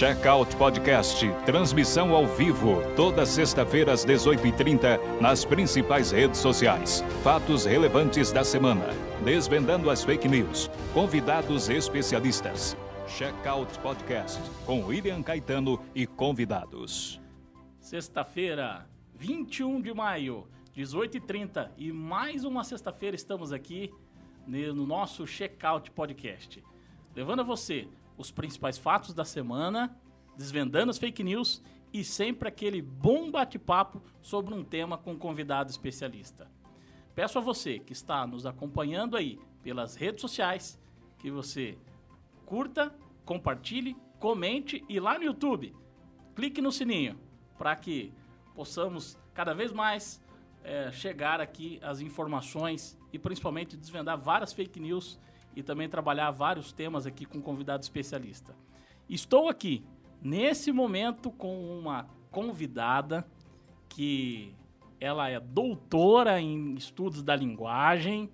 Checkout Podcast, transmissão ao vivo, toda sexta-feira às 18h30, nas principais redes sociais. Fatos relevantes da semana, desvendando as fake news, convidados especialistas. Checkout Podcast, com William Caetano e convidados. Sexta-feira, 21 de maio, 18h30, e mais uma sexta-feira estamos aqui no nosso Checkout Podcast, levando a você os principais fatos da semana, desvendando as fake news e sempre aquele bom bate-papo sobre um tema com um convidado especialista. Peço a você que está nos acompanhando aí pelas redes sociais que você curta, compartilhe, comente e lá no YouTube clique no sininho para que possamos cada vez mais é, chegar aqui as informações e principalmente desvendar várias fake news e também trabalhar vários temas aqui com um convidado especialista. Estou aqui nesse momento com uma convidada que ela é doutora em estudos da linguagem,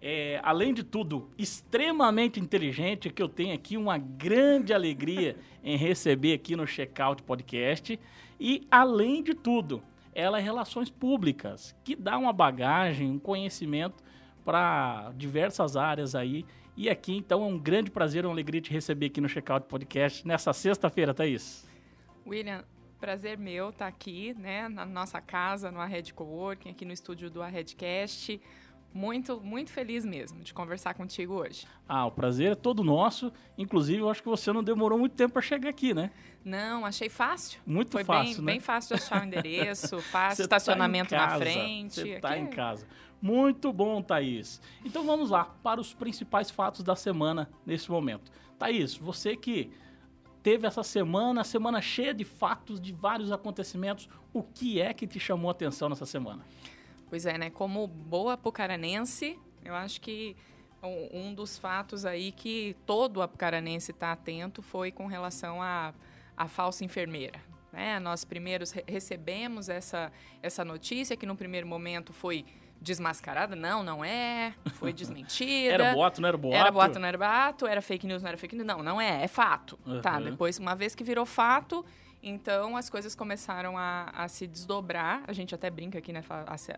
é, além de tudo, extremamente inteligente, que eu tenho aqui uma grande alegria em receber aqui no Checkout Podcast. E, além de tudo, ela é Relações Públicas, que dá uma bagagem, um conhecimento para diversas áreas aí. E aqui, então, é um grande prazer, uma alegria te receber aqui no Checkout Podcast nessa sexta-feira, Thaís. William, prazer meu estar tá aqui, né, na nossa casa, no Arred Coworking, aqui no estúdio do Arredcast. Muito, muito feliz mesmo de conversar contigo hoje. Ah, o prazer é todo nosso. Inclusive, eu acho que você não demorou muito tempo para chegar aqui, né? Não, achei fácil. Muito Foi fácil, bem, né? bem fácil de achar o endereço, fácil, tá estacionamento tá na frente. Você está em é- casa. Muito bom, Thaís. Então vamos lá para os principais fatos da semana nesse momento. Thaís, você que teve essa semana, semana cheia de fatos, de vários acontecimentos, o que é que te chamou a atenção nessa semana? Pois é, né? Como boa apucaranense, eu acho que um, dos fatos aí que todo apucaranense está atento foi com relação à à falsa enfermeira. Né? Nós primeiros re- recebemos essa, essa notícia que no primeiro momento foi desmascarada. Não, não é. Foi desmentida. Era boato, não era boato? Era boato, não era boato, era fake news, não era fake news. Não, não é, é fato. Tá, Uhum. depois, uma vez que virou fato, então as coisas começaram a, a se desdobrar. A gente até brinca aqui, né?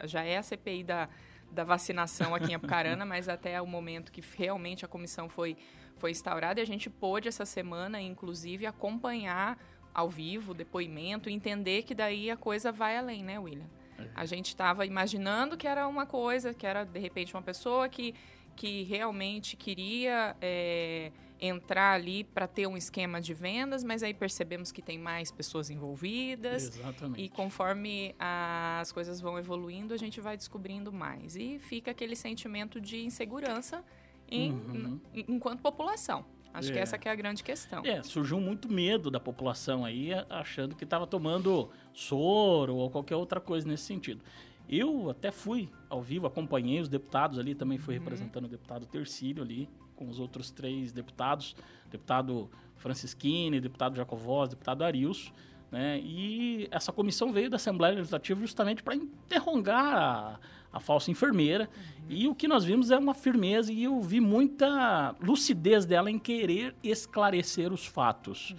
Já é a CPI da, da vacinação aqui em Apucarana, mas até o momento que realmente a comissão foi, foi instaurada, e a gente pôde essa semana, inclusive, acompanhar ao vivo o depoimento, entender que daí a coisa vai além, né, William? A gente estava imaginando que era uma coisa, que era de repente uma pessoa que, que realmente queria é, entrar ali para ter um esquema de vendas, mas aí percebemos que tem mais pessoas envolvidas. Exatamente. E conforme as coisas vão evoluindo, a gente vai descobrindo mais. E fica aquele sentimento de insegurança em- Uhum. enquanto população. Acho que É. essa que é a grande questão. É, surgiu muito medo da população aí, achando que estava tomando soro ou qualquer outra coisa nesse sentido. Eu até fui ao vivo, acompanhei os deputados ali, também fui representando o deputado Tercílio ali, com os outros três deputados, deputado Francisquini, deputado Jacovós, deputado Arilson, né? E essa comissão veio da Assembleia Legislativa justamente para interrogar a, a falsa enfermeira. E o que nós vimos é uma firmeza e eu vi muita lucidez dela em querer esclarecer os fatos.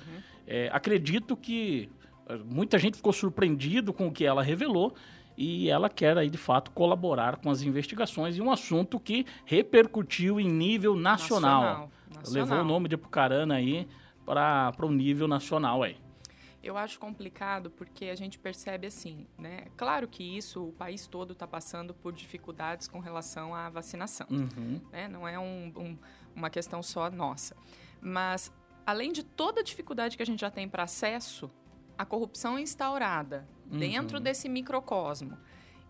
É, acredito que eh, muita gente ficou surpreendido com o que ela revelou e ela quer aí de fato colaborar com as investigações e um assunto que repercutiu em nível nacional. Nacional, nacional. Levou o nome de Apucarana aí para o nível nacional aí. Eu acho complicado porque a gente percebe assim, né? Claro que isso, o país todo está passando por dificuldades com relação à vacinação, Uhum. né? Não é um- um- uma questão só nossa. Mas, além de toda a dificuldade que a gente já tem para acesso, a corrupção instaurada dentro Uhum. desse microcosmo.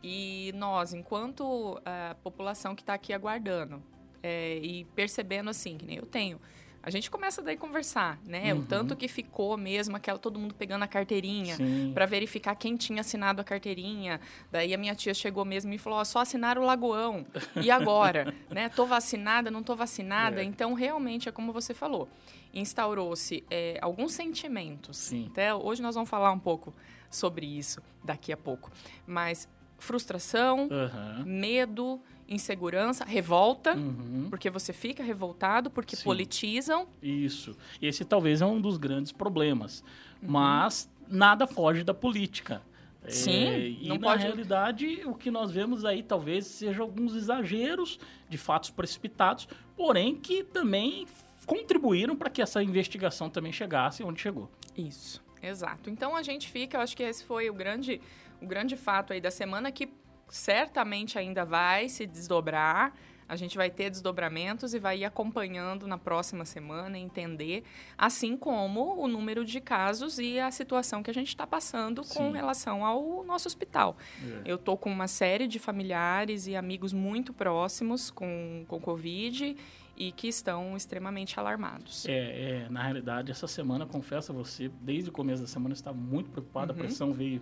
E nós, enquanto a população que está aqui aguardando é, e percebendo assim, que nem eu tenho, a gente começa daí a conversar, né? Uhum. O tanto que ficou mesmo, aquela todo mundo pegando a carteirinha para verificar quem tinha assinado a carteirinha. Daí a minha tia chegou mesmo e falou: ó, só assinaram o Lagoão. E agora? né? Tô vacinada, não tô vacinada? É. Então, realmente, é como você falou. Instaurou-se é, alguns sentimentos. Sim. Até hoje nós vamos falar um pouco sobre isso daqui a pouco. Mas frustração, Aham. medo, insegurança, revolta, Uhum. porque você fica revoltado, porque Sim. politizam. Isso. Esse talvez é um dos grandes problemas. Uhum. Mas nada foge da política. Sim, É, e na pode- realidade, o que nós vemos aí talvez seja alguns exageros de fatos precipitados, porém que também contribuíram para que essa investigação também chegasse onde chegou. Isso, exato. Então a gente fica, eu acho que esse foi o grande, o grande fato aí da semana que certamente ainda vai se desdobrar. A gente vai ter desdobramentos e vai ir acompanhando na próxima semana, entender, assim como o número de casos e a situação que a gente está passando com Sim. relação ao nosso hospital. Eu tô com uma série de familiares e amigos muito próximos com, com Covid e que estão extremamente alarmados. É, é, na realidade, essa semana, confesso a você, desde o começo da semana estava muito preocupado. Uhum. A pressão veio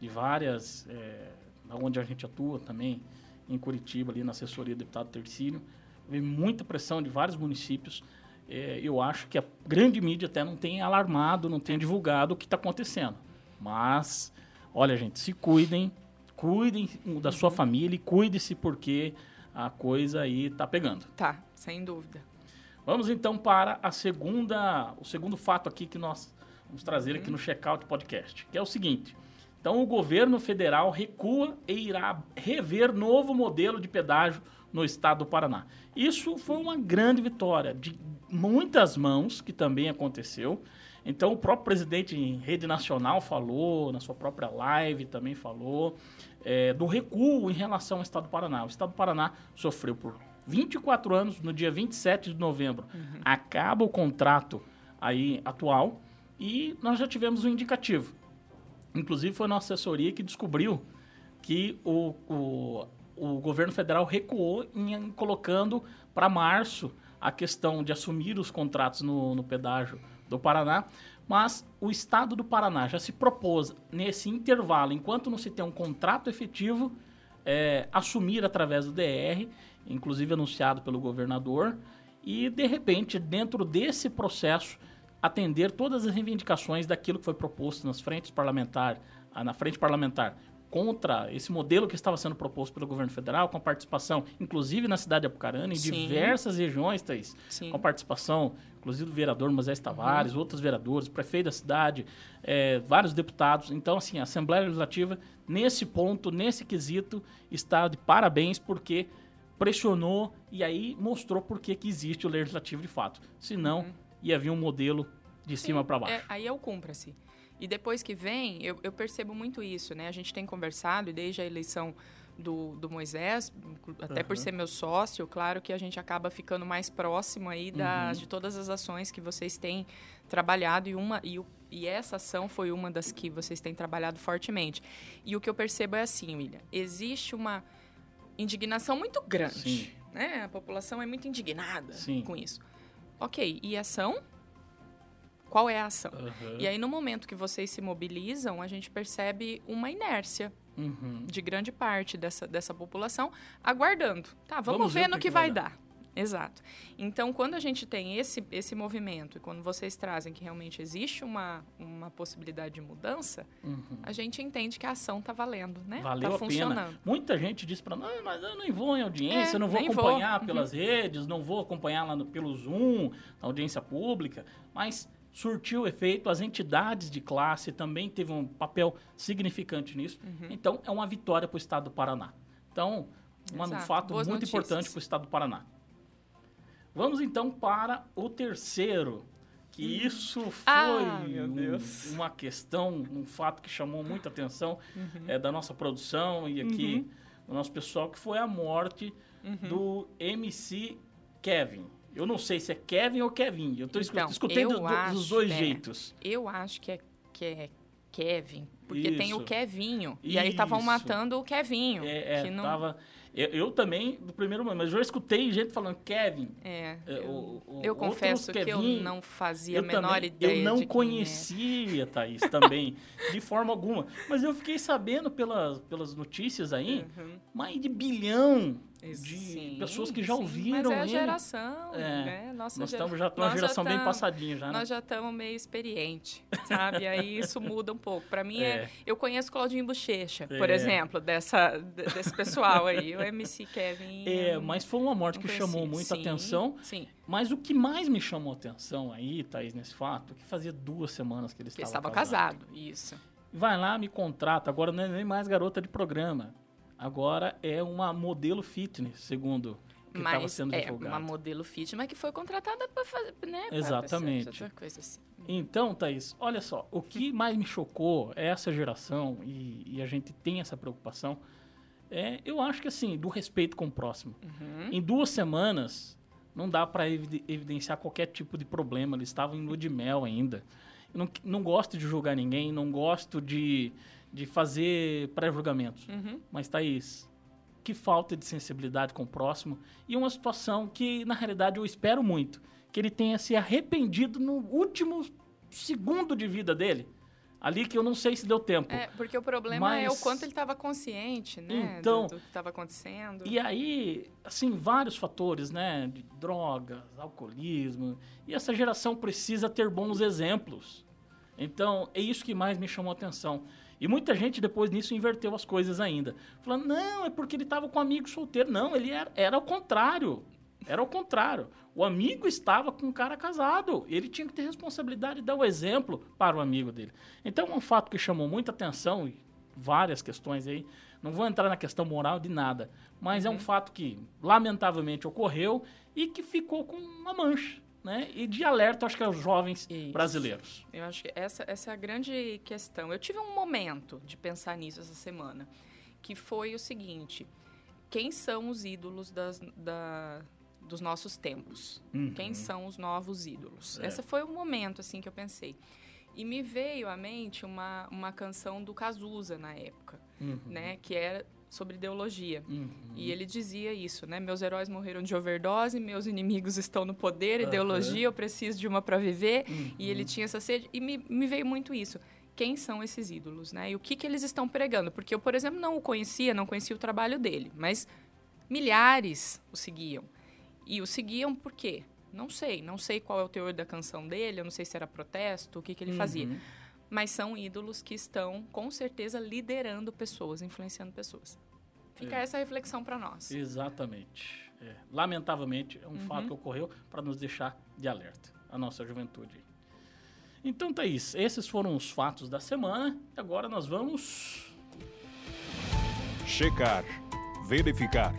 de várias, é, onde a gente atua também, em Curitiba, ali na assessoria do deputado Tercílio. Veio muita pressão de vários municípios. É, eu acho que a grande mídia até não tem alarmado, não tem divulgado o que está acontecendo. Mas, olha, gente, se cuidem, cuidem da sua Uhum. família e cuide-se porque a coisa aí tá pegando. Tá, sem dúvida. Vamos então para a segunda, o segundo fato aqui que nós vamos trazer aqui no Checkout Podcast, que é o seguinte. Então, o governo federal recua e irá rever novo modelo de pedágio no estado do Paraná. Isso foi uma grande vitória de muitas mãos, que também aconteceu. Então, o próprio presidente em rede nacional falou, na sua própria live também falou, é, do recuo em relação ao estado do Paraná. O estado do Paraná sofreu por 24 anos, no dia 27 de novembro, acaba o contrato aí atual e nós já tivemos um indicativo. Inclusive foi nossa assessoria que descobriu que o, o, o governo federal recuou em, em colocando para março a questão de assumir os contratos no, no pedágio do Paraná, mas o estado do Paraná já se propôs nesse intervalo, enquanto não se tem um contrato efetivo, é, assumir através do DR, inclusive anunciado pelo governador, e de repente, dentro desse processo, atender todas as reivindicações daquilo que foi proposto nas frentes parlamentar, ah, na frente parlamentar contra esse modelo que estava sendo proposto pelo governo federal, com a participação, inclusive na cidade de Apucarana, em Sim. diversas regiões, Thaís, Sim. com a participação, inclusive do vereador Moisés Tavares, outros vereadores, prefeito da cidade, eh, vários deputados. Então, assim, a Assembleia Legislativa, nesse ponto, nesse quesito, está de parabéns, porque pressionou e aí mostrou por que existe o Legislativo de fato. Senão, ia vir um modelo de cima para baixo. É, aí é o cumpra-se. E depois que vem, eu, eu percebo muito isso, né? A gente tem conversado, e desde a eleição do, do Moisés, até por Aham. ser meu sócio, claro que a gente acaba ficando mais próximo aí das, Uhum. de todas as ações que vocês têm trabalhado e uma e, e essa ação foi uma das que vocês têm trabalhado fortemente. E o que eu percebo é assim, William, existe uma indignação muito grande, Sim. né? A população é muito indignada Sim. com isso. Ok, e ação? Qual é a ação? Aham. E aí, no momento que vocês se mobilizam, a gente percebe uma inércia Uhum. de grande parte dessa, dessa população aguardando. Tá, vamos, Vamos ver no que que, vai vai dar. Exato. Então, quando a gente tem esse, esse movimento e quando vocês trazem que realmente existe uma, uma possibilidade de mudança, Uhum. a gente entende que a ação tá valendo, né? Valeu tá a pena. funcionando. Muita gente disse para nós, mas eu não vou em audiência, É, eu não vou nem vou. acompanhar Uhum. pelas redes, não vou acompanhar lá no, pelo Zoom, na audiência pública, mas surtiu efeito, as entidades de classe também teve um papel significante nisso. Uhum. Então, é uma vitória para o estado do Paraná. Então, um fato Boas muito notícias. importante para o estado do Paraná. Vamos então para o terceiro, que isso foi Ah, um- uma questão, um fato que chamou muita atenção Uhum. é, da nossa produção e aqui do nosso pessoal, que foi a morte Uhum. do MC Kevin. Eu não sei se é Kevin ou Kevin. Eu tô escu- Então, escutei dos, do- dos dois é. jeitos. Eu acho que é, que é Kevin, porque tem o Isso. Kevinho. E aí estavam Isso. matando o Kevinho. É, é, não, tava. Eu, eu também, do primeiro momento, mas eu já escutei gente falando Kevin. É, É, eu, o- o- eu confesso que eu Kevin, não fazia a menor também, ideia Eu não é. conhecia, Thaís, também, de forma alguma. Mas eu fiquei sabendo pelas, pelas notícias aí, Uhum. mais de bilhão de Sim, pessoas que já sim, ouviram Mas é a ele. geração, É, né? Nossa Nós estamos já numa geração bem tamo- passadinha já, né? Nós já estamos meio experiente, sabe? Aí isso muda um pouco. Para mim, é. É. eu conheço Claudinho Bochecha, por É. exemplo, dessa, de- desse pessoal aí, o MC Kevin. É, mas foi uma morte que chamou muita Sim, atenção. Sim, Mas o que mais me chamou atenção aí, Thaís, nesse fato, é que fazia duas semanas que ele estava estava casado, isso. Vai lá, me contrata. Agora não é nem mais garota de programa. Agora é uma modelo fitness, segundo que estava sendo é divulgado. uma modelo fit, mas que foi contratada para fazer, né? Exatamente. assim. Então, Thaís, olha só, o que mais me chocou é essa geração, e, e a gente tem essa preocupação, é, eu acho que assim, do respeito com o próximo. Uhum. Em duas semanas, não dá para evidenciar qualquer tipo de problema. Eles estavam em lua de mel ainda. Eu não, não gosto de julgar ninguém, não gosto de, de fazer pré-julgamentos. Uhum. Mas, Thaís, que falta de sensibilidade com o próximo. E uma situação que, na realidade, eu espero muito. Que ele tenha se arrependido no último segundo de vida dele. Ali que eu não sei se deu tempo. É, porque o problema é o Mas- quanto ele estava consciente, né? Então- do, do que estava acontecendo. E aí, assim, vários fatores, né? De drogas, alcoolismo. E essa geração precisa ter bons exemplos. Então, é isso que mais me chamou a atenção. E muita gente depois nisso inverteu as coisas ainda. Falando, não, é porque ele estava com um amigo solteiro. Não, ele era, era o contrário. Era o contrário. O amigo estava com um cara casado. Ele tinha que ter responsabilidade de dar o exemplo para o amigo dele. Então, é um fato que chamou muita atenção e várias questões aí. Não vou entrar na questão moral de nada, mas é um fato que lamentavelmente ocorreu e que ficou com uma mancha, né? E de alerta, acho que aos jovens Isso. brasileiros. Eu acho que essa, essa é a grande questão. Eu tive um momento de pensar nisso essa semana, que foi o seguinte: quem são os ídolos das, da, dos nossos tempos? Uhum. Quem são os novos ídolos? É. Esse foi o momento assim que eu pensei. E me veio à mente uma, uma canção do Cazuza na época, Uhum. né? Que era sobre ideologia. Uhum. E ele dizia isso, né? Meus heróis morreram de overdose, meus inimigos estão no poder, Aham. ideologia, eu preciso de uma para viver. Uhum. E ele tinha essa sede. E me, me veio muito isso. Quem são esses ídolos, né? E o que, que eles estão pregando? Porque eu, por exemplo, não o conhecia, não conhecia o trabalho dele, mas milhares o seguiam. E o seguiam por quê? Não sei. Não sei qual é o teor da canção dele, eu não sei se era protesto, o que, que ele fazia. Mas são ídolos que estão, com certeza, liderando pessoas, influenciando pessoas. Fica É. essa reflexão para nós. Exatamente. É, Lamentavelmente, é um Uhum. fato que ocorreu para nos deixar de alerta, a nossa juventude. Então, Thaís, esses foram os fatos da semana. E agora nós vamos Checar, verificar,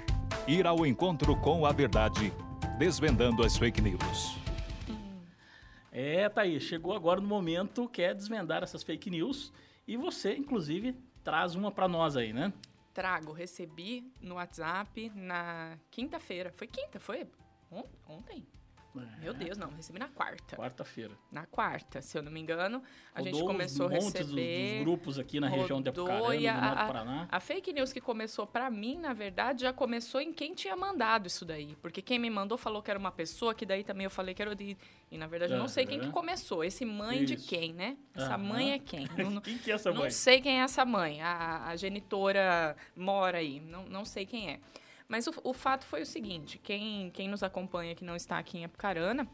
ir ao encontro com a verdade, desvendando as fake news. É, Thaís, chegou agora no momento que é desvendar essas fake news. E você, inclusive, traz uma para nós aí, né? Trago, recebi no WhatsApp na quinta-feira. Foi quinta, foi? On- Ontem? É, Meu Deus, não, recebi na quarta. Quarta-feira. Na quarta, se eu não me engano. A gente Rodou uns começou a montes dos- receber. dos grupos aqui na região de Apucarana, e a- do Norte do a- Paraná. A fake news que começou pra mim, na verdade, já começou em quem tinha mandado isso daí. Porque quem me mandou falou que era uma pessoa, que daí também eu falei que era de... E na verdade eu não sei quem que começou. Esse mãe de Isso. quem, né? Essa Aham. mãe é quem? Não- não- Quem que é essa não mãe? sei quem é essa mãe. A, a genitora mora aí. Não, não sei quem é. Mas o, o fato foi o seguinte: quem, quem nos acompanha que não está aqui em Apucarana,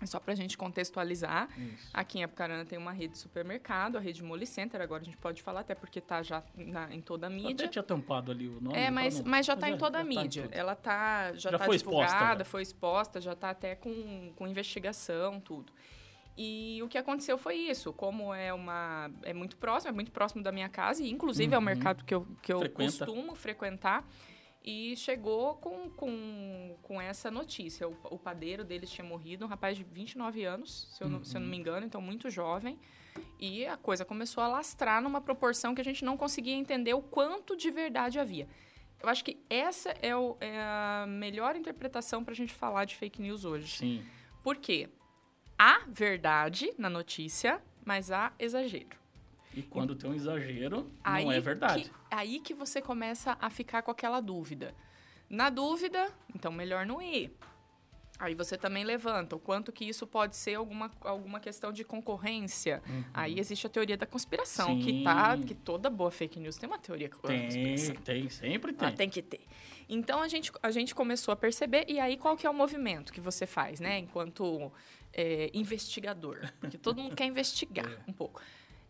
é só pra gente contextualizar. Isso. Aqui em Apucarana tem uma rede de supermercado, a rede Moli Center, agora a gente pode falar, até porque tá já na- em toda a mídia. até tinha tampado ali o nome. É, pra mas, mas já está é, em toda a tá mídia. tudo. Ela tá, já, Já tá foi exposta, divulgada, já. foi exposta, já está até com, com investigação, tudo. E o que aconteceu foi isso. Como é uma é muito próximo, é muito próximo da minha casa, e inclusive é um Uhum. mercado que eu, que eu Frequenta. costumo frequentar. E chegou com, com, com essa notícia. O, o padeiro deles tinha morrido, um rapaz de 29 anos, se eu, não, se eu não me Uhum. engano, então muito jovem. E a coisa começou a lastrar numa proporção que a gente não conseguia entender o quanto de verdade havia. Eu acho que essa é, o- é a melhor interpretação para a gente falar de fake news hoje. Sim. Por quê? Há verdade na notícia, mas há exagero. E quando tem um exagero, Aí não é verdade. Que, aí que você começa a ficar com aquela dúvida. Na dúvida, então melhor não ir. Aí você também levanta o quanto que isso pode ser alguma, alguma questão de concorrência. Aí existe a teoria da conspiração, que tá Sim. que toda boa fake news tem uma teoria da Tem, conspiração. tem, sempre tem. Ah, tem que ter. Então a gente, a gente começou a perceber, e aí qual que é o movimento que você faz, né? Enquanto é, investigador. Porque todo mundo quer investigar É. um pouco.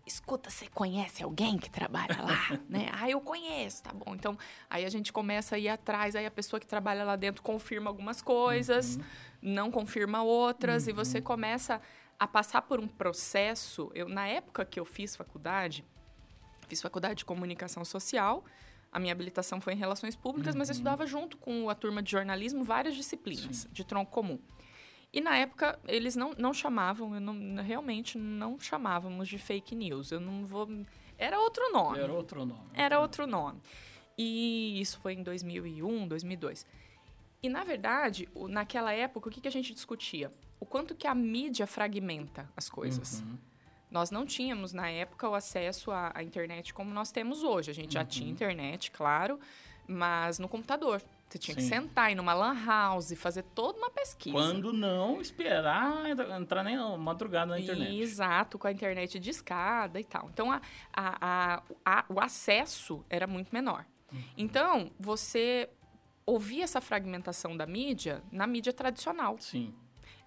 Escuta, você conhece alguém que trabalha lá? né? Ah, eu conheço, tá bom. Então, aí a gente começa a ir atrás, aí a pessoa que trabalha lá dentro confirma algumas coisas, Uhum. não confirma outras, e você começa a passar por um processo. Eu, na época que eu fiz faculdade, fiz faculdade de comunicação social, a minha habilitação foi em relações públicas, mas eu estudava junto com a turma de jornalismo várias disciplinas de tronco comum. E na época eles não, não chamavam, eu não, realmente não chamávamos de fake news. Eu não vou. Era outro nome. Era outro nome. Era outro nome. E isso foi em 2001, 2002. E, na verdade, naquela época, o que, que a gente discutia? O quanto que a mídia fragmenta as coisas. Uhum. Nós não tínhamos, na época, o acesso à, à internet como nós temos hoje. A gente já Uhum. tinha internet, claro, mas no computador. Você tinha que Sim. sentar, ir numa lan house, fazer toda uma pesquisa. Quando não esperar entra- entrar nem madrugada na internet. Exato, com a internet de escada e tal. Então, a, a- a- a- o acesso era muito menor. Uhum. Então, você ouvia essa fragmentação da mídia na mídia tradicional. Sim.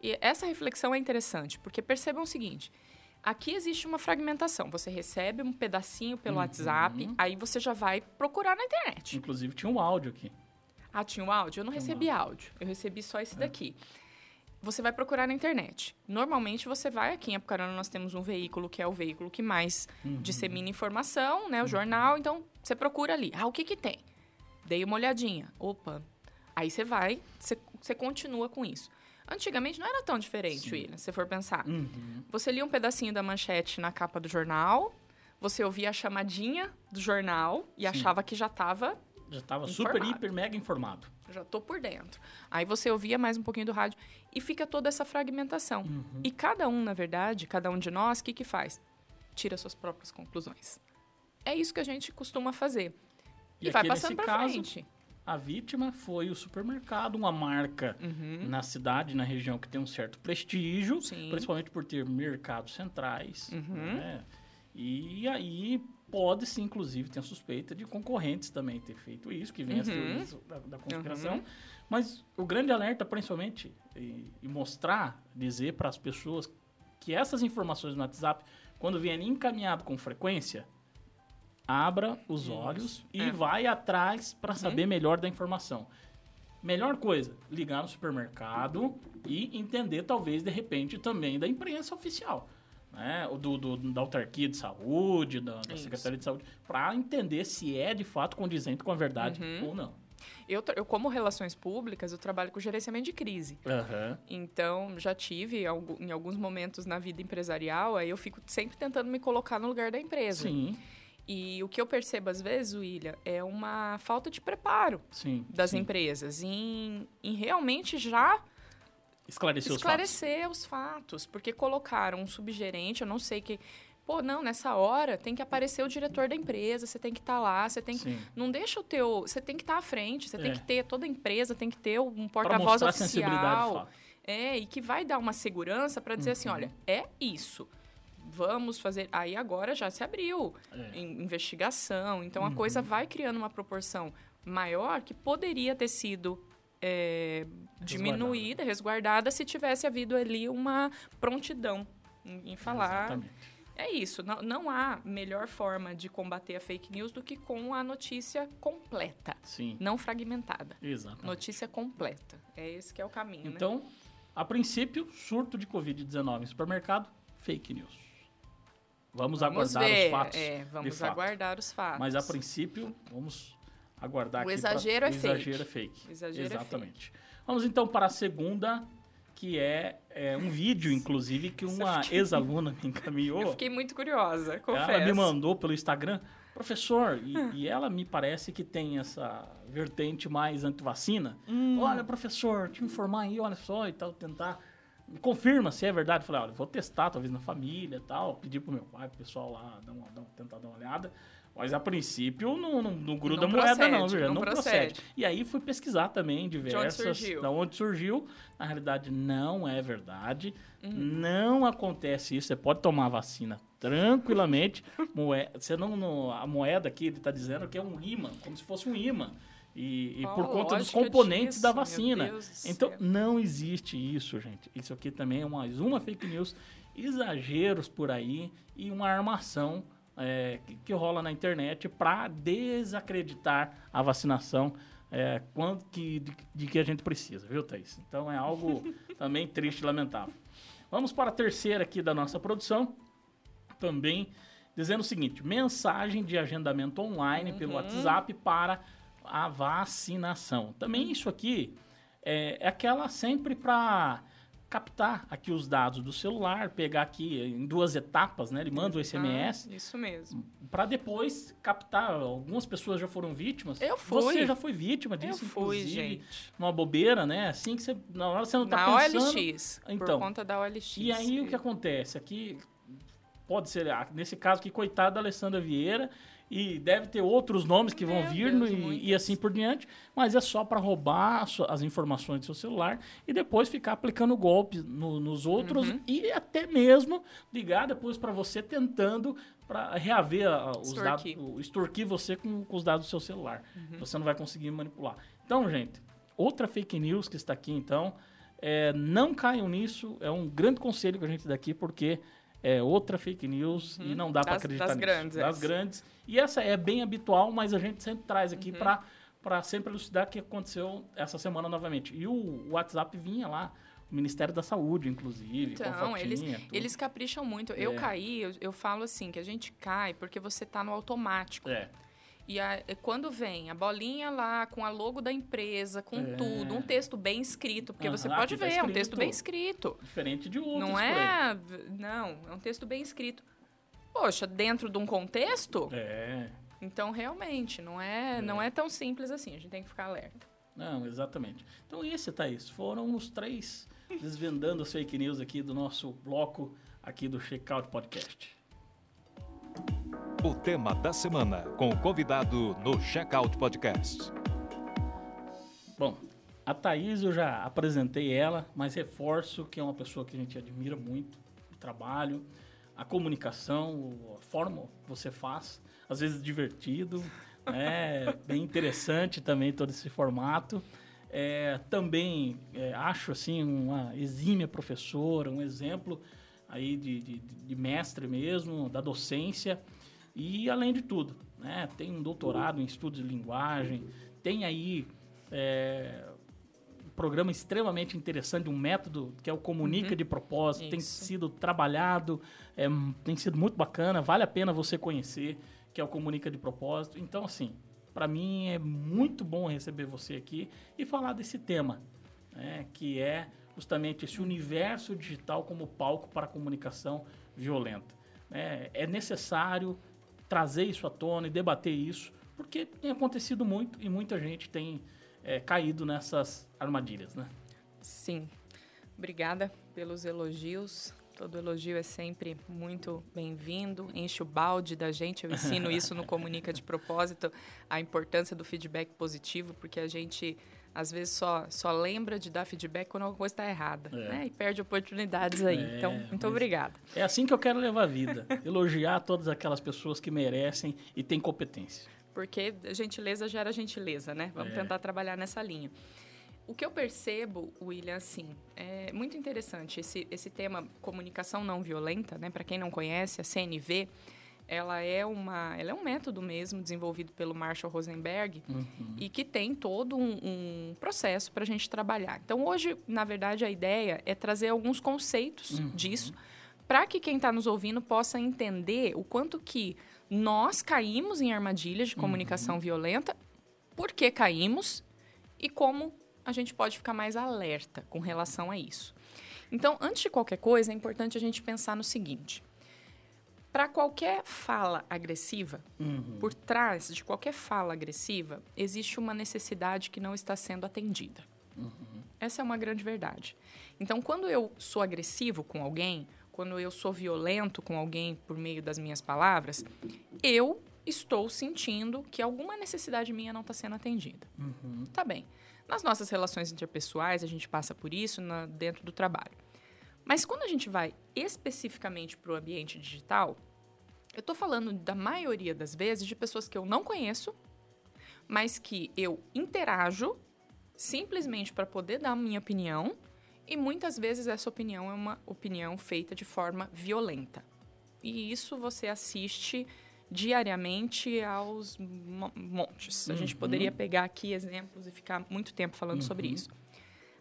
E essa reflexão é interessante, porque percebam o seguinte: aqui existe uma fragmentação. Você recebe um pedacinho pelo Uhum. WhatsApp, aí você já vai procurar na internet. Inclusive tinha um áudio aqui. Ah, tinha um áudio? Eu não recebi áudio. Eu recebi só É. esse daqui. Você vai procurar na internet. Normalmente você vai aqui em Apucarana, nós temos um veículo que é o veículo que mais Uhum. dissemina informação, né? O jornal. Então você procura ali. Ah, o que que tem? Dei uma olhadinha. Opa. Aí você vai, você, você continua com isso. Antigamente não era tão diferente, Sim. William, se você for pensar. Uhum. Você lia um pedacinho da manchete na capa do jornal, você ouvia a chamadinha do jornal e Sim. achava que já estava Já estava super, hiper, mega informado. já tô por dentro. Aí você ouvia mais um pouquinho do rádio e fica toda essa fragmentação. Uhum. E cada um, na verdade, cada um de nós, o que que faz? Tira suas próprias conclusões. É isso que a gente costuma fazer. E, E vai passando caso, frente. A vítima foi o supermercado, uma marca Uhum. na cidade, na região que tem um certo prestígio, Sim. principalmente por ter mercados centrais. Uhum. né? E aí pode-se, inclusive, ter a suspeita de concorrentes também ter feito isso, que vem as Uhum. teorias da, da conspiração. Uhum. Mas o grande alerta, principalmente, e, e mostrar, dizer para as pessoas que essas informações no WhatsApp, quando vierem encaminhado com frequência, abra os olhos e É. vai atrás para Uhum. saber melhor da informação. Melhor coisa, ligar no supermercado e entender, talvez, de repente, também da imprensa oficial. Né? Do, do- da autarquia de saúde, da, da. Secretaria de Saúde, para entender se é de fato condizente com a verdade Uhum. ou não. Eu, eu, como relações públicas, eu trabalho com gerenciamento de crise. Aham. Então, já tive em alguns momentos na vida empresarial, aí eu fico sempre tentando me colocar no lugar da empresa. Sim, E o que eu percebo às vezes, William, é uma falta de preparo sim. das sim. empresas em, em realmente já Esclarecer, os fatos. esclarecer os fatos. Porque colocaram um subgerente, eu não sei que. Pô, não, nessa hora tem que aparecer o diretor da empresa, você tem que estar lá, você tem que. Sim. Não deixa o teu. Você tem que estar à frente, você tem É. que ter, toda empresa tem que ter um porta-voz a oficial. É, e que vai dar uma segurança para dizer assim: Uhum. olha, é isso. Vamos fazer. Aí agora já se abriu É. investigação. Então a Uhum. coisa vai criando uma proporção maior que poderia ter sido é, diminuída, resguardada, se tivesse havido ali uma prontidão em, em falar. Exatamente. É isso. Não, não há melhor forma de combater a fake news do que com a notícia completa, Sim, não fragmentada. exatamente. Notícia completa. É esse que é o caminho, né? Então, a princípio, surto de Covid-19 em supermercado, fake news. Vamos, aguardar ver. os fatos. É, vamos fato. aguardar os fatos. Mas a princípio, vamos aguardar O aqui. exagero pra... é o fake. exagero é fake. Exagero é Exatamente. Vamos então para a segunda, que é, é um vídeo, inclusive, que uma fiquei- ex-aluna me encaminhou. Eu fiquei muito curiosa, confesso. Ela me mandou pelo Instagram, professor, e, e ela me parece que tem essa vertente mais antivacina. Hum. Olha, professor, te informar aí, olha só, e tal, tentar confirma se é verdade. Eu falei, olha, vou testar, talvez na família e tal. Pedi pro meu pai, pro pessoal lá, dar uma, dar, tentar dar uma olhada. Mas a princípio não, não, não gruda Não moeda, procede, não, viu? não Não, procede. procede. E aí fui pesquisar também diversas. surgiu? Da onde surgiu. Na realidade, não é verdade. Uhum. Não acontece isso. Você pode tomar a vacina tranquilamente. Moe- Você não, não- a moeda aqui, ele está dizendo que é um imã, como se fosse um imã. E, e por a conta dos componentes disso? da vacina. Então, céu. não existe isso, gente. Isso aqui também é mais uma fake news, exageros por aí e uma armação é, que, que rola na internet para desacreditar a vacinação é, quando que, de, de que a gente precisa, viu, Thaís? Então é algo também triste e lamentável. Vamos para a terceira aqui da nossa produção, também dizendo o seguinte: mensagem de agendamento online pelo WhatsApp para a vacinação. Também isso aqui é, é aquela sempre para captar aqui os dados do celular, pegar aqui em duas etapas, né? Ele manda o SMS Ah, isso mesmo. para depois captar. Algumas pessoas já foram vítimas. Eu fui. Você já foi vítima Eu disso, fui, inclusive, gente. numa bobeira, né? Assim que você na hora você não tá Na pensando. OLX. Então. por conta da OLX. E aí o que acontece? Aqui pode ser, ah, nesse caso aqui, coitada da Alessandra Vieira, e deve ter outros nomes que vão Meu vir Deus, no- e, e assim por diante, mas é só para roubar as informações do seu celular e depois ficar aplicando golpes no- nos outros Uhum. e até mesmo ligar depois para você tentando para reaver a- os dados, Extorquir. o- extorquir você com, com os dados do seu celular. Uhum. Você não vai conseguir manipular. Então, gente, outra fake news que está aqui, então, é, não caiam nisso. É um grande conselho que a gente dá aqui, porque é outra fake news e não dá para Uhum. Das- acreditar das nisso. grandes, Das essa. grandes. E essa é bem habitual, mas a gente sempre traz Uhum. aqui para para sempre elucidar o que aconteceu essa semana novamente. E o WhatsApp vinha lá, o Ministério da Saúde, inclusive, Então, fotinha, eles, tudo. eles capricham muito. Eu É. caí, eu, eu falo assim, que a gente cai porque você tá no automático. É, E a- e quando vem a bolinha lá com a logo da empresa, com É. tudo, um texto bem escrito, porque Aham, você pode tá ver, é um texto bem escrito. diferente de outros Não é. Não, é um texto bem escrito. Poxa, dentro de um contexto, É, então realmente não é, não é tão simples assim. A gente tem que ficar alerta. Não, exatamente. Então esse, Thaís, foram os três desvendando as fake news aqui do nosso bloco aqui do Checkout Podcast. O tema da semana com o convidado no Checkout Podcast. Bom, a Thaís eu já apresentei ela, mas reforço que é uma pessoa que a gente admira muito, o trabalho, a comunicação, a forma que você faz, às vezes divertido, né? bem interessante também todo esse formato. É, também é, acho assim uma exímia professora, um exemplo aí de, de, de mestre mesmo, da docência e além de tudo, né, tem um doutorado em estudos de linguagem, tem aí é, um programa extremamente interessante, um método que é o Comunica de Propósito, tem Isso. sido trabalhado, é, tem sido muito bacana, vale a pena você conhecer, que é o Comunica de Propósito. Então, assim, para mim é muito bom receber você aqui e falar desse tema, né, que é justamente esse universo digital como palco para a comunicação violenta. né? é necessário trazer isso à tona e debater isso, porque tem acontecido muito e muita gente tem é, caído nessas armadilhas, né? Sim. Obrigada pelos elogios. Todo elogio é sempre muito bem-vindo. Enche o balde da gente. Eu ensino isso no Comunica de Propósito, a importância do feedback positivo, porque a gente às vezes só, só lembra de dar feedback quando alguma coisa está errada, É. né? E perde oportunidades aí. É, então, muito mas- obrigada. É assim que eu quero levar a vida. Elogiar todas aquelas pessoas que merecem e têm competência. Porque gentileza gera gentileza, né? Vamos É. tentar trabalhar nessa linha. O que eu percebo, William, assim, é muito interessante esse, esse tema comunicação não violenta, né? Para quem não conhece, a CNV, ela é uma, ela é um método mesmo desenvolvido pelo Marshall Rosenberg Uhum. e que tem todo um, um processo para a gente trabalhar. Então, hoje, na verdade, a ideia é trazer alguns conceitos Uhum. disso para que quem está nos ouvindo possa entender o quanto que nós caímos em armadilhas de comunicação violenta, por que caímos e como a gente pode ficar mais alerta com relação a isso. Então, antes de qualquer coisa, é importante a gente pensar no seguinte: para qualquer fala agressiva, Uhum. por trás de qualquer fala agressiva, existe uma necessidade que não está sendo atendida. Essa é uma grande verdade. Então, quando eu sou agressivo com alguém, quando eu sou violento com alguém por meio das minhas palavras, eu estou sentindo que alguma necessidade minha não está sendo atendida. Uhum. Tá bem. Nas nossas relações interpessoais, a gente passa por isso na, dentro do trabalho. Mas quando a gente vai especificamente para o ambiente digital, eu estou falando da maioria das vezes de pessoas que eu não conheço, mas que eu interajo simplesmente para poder dar a minha opinião, e muitas vezes essa opinião é uma opinião feita de forma violenta. E isso você assiste diariamente aos mo- montes. A gente Uhum. poderia pegar aqui exemplos e ficar muito tempo falando sobre Uhum. isso.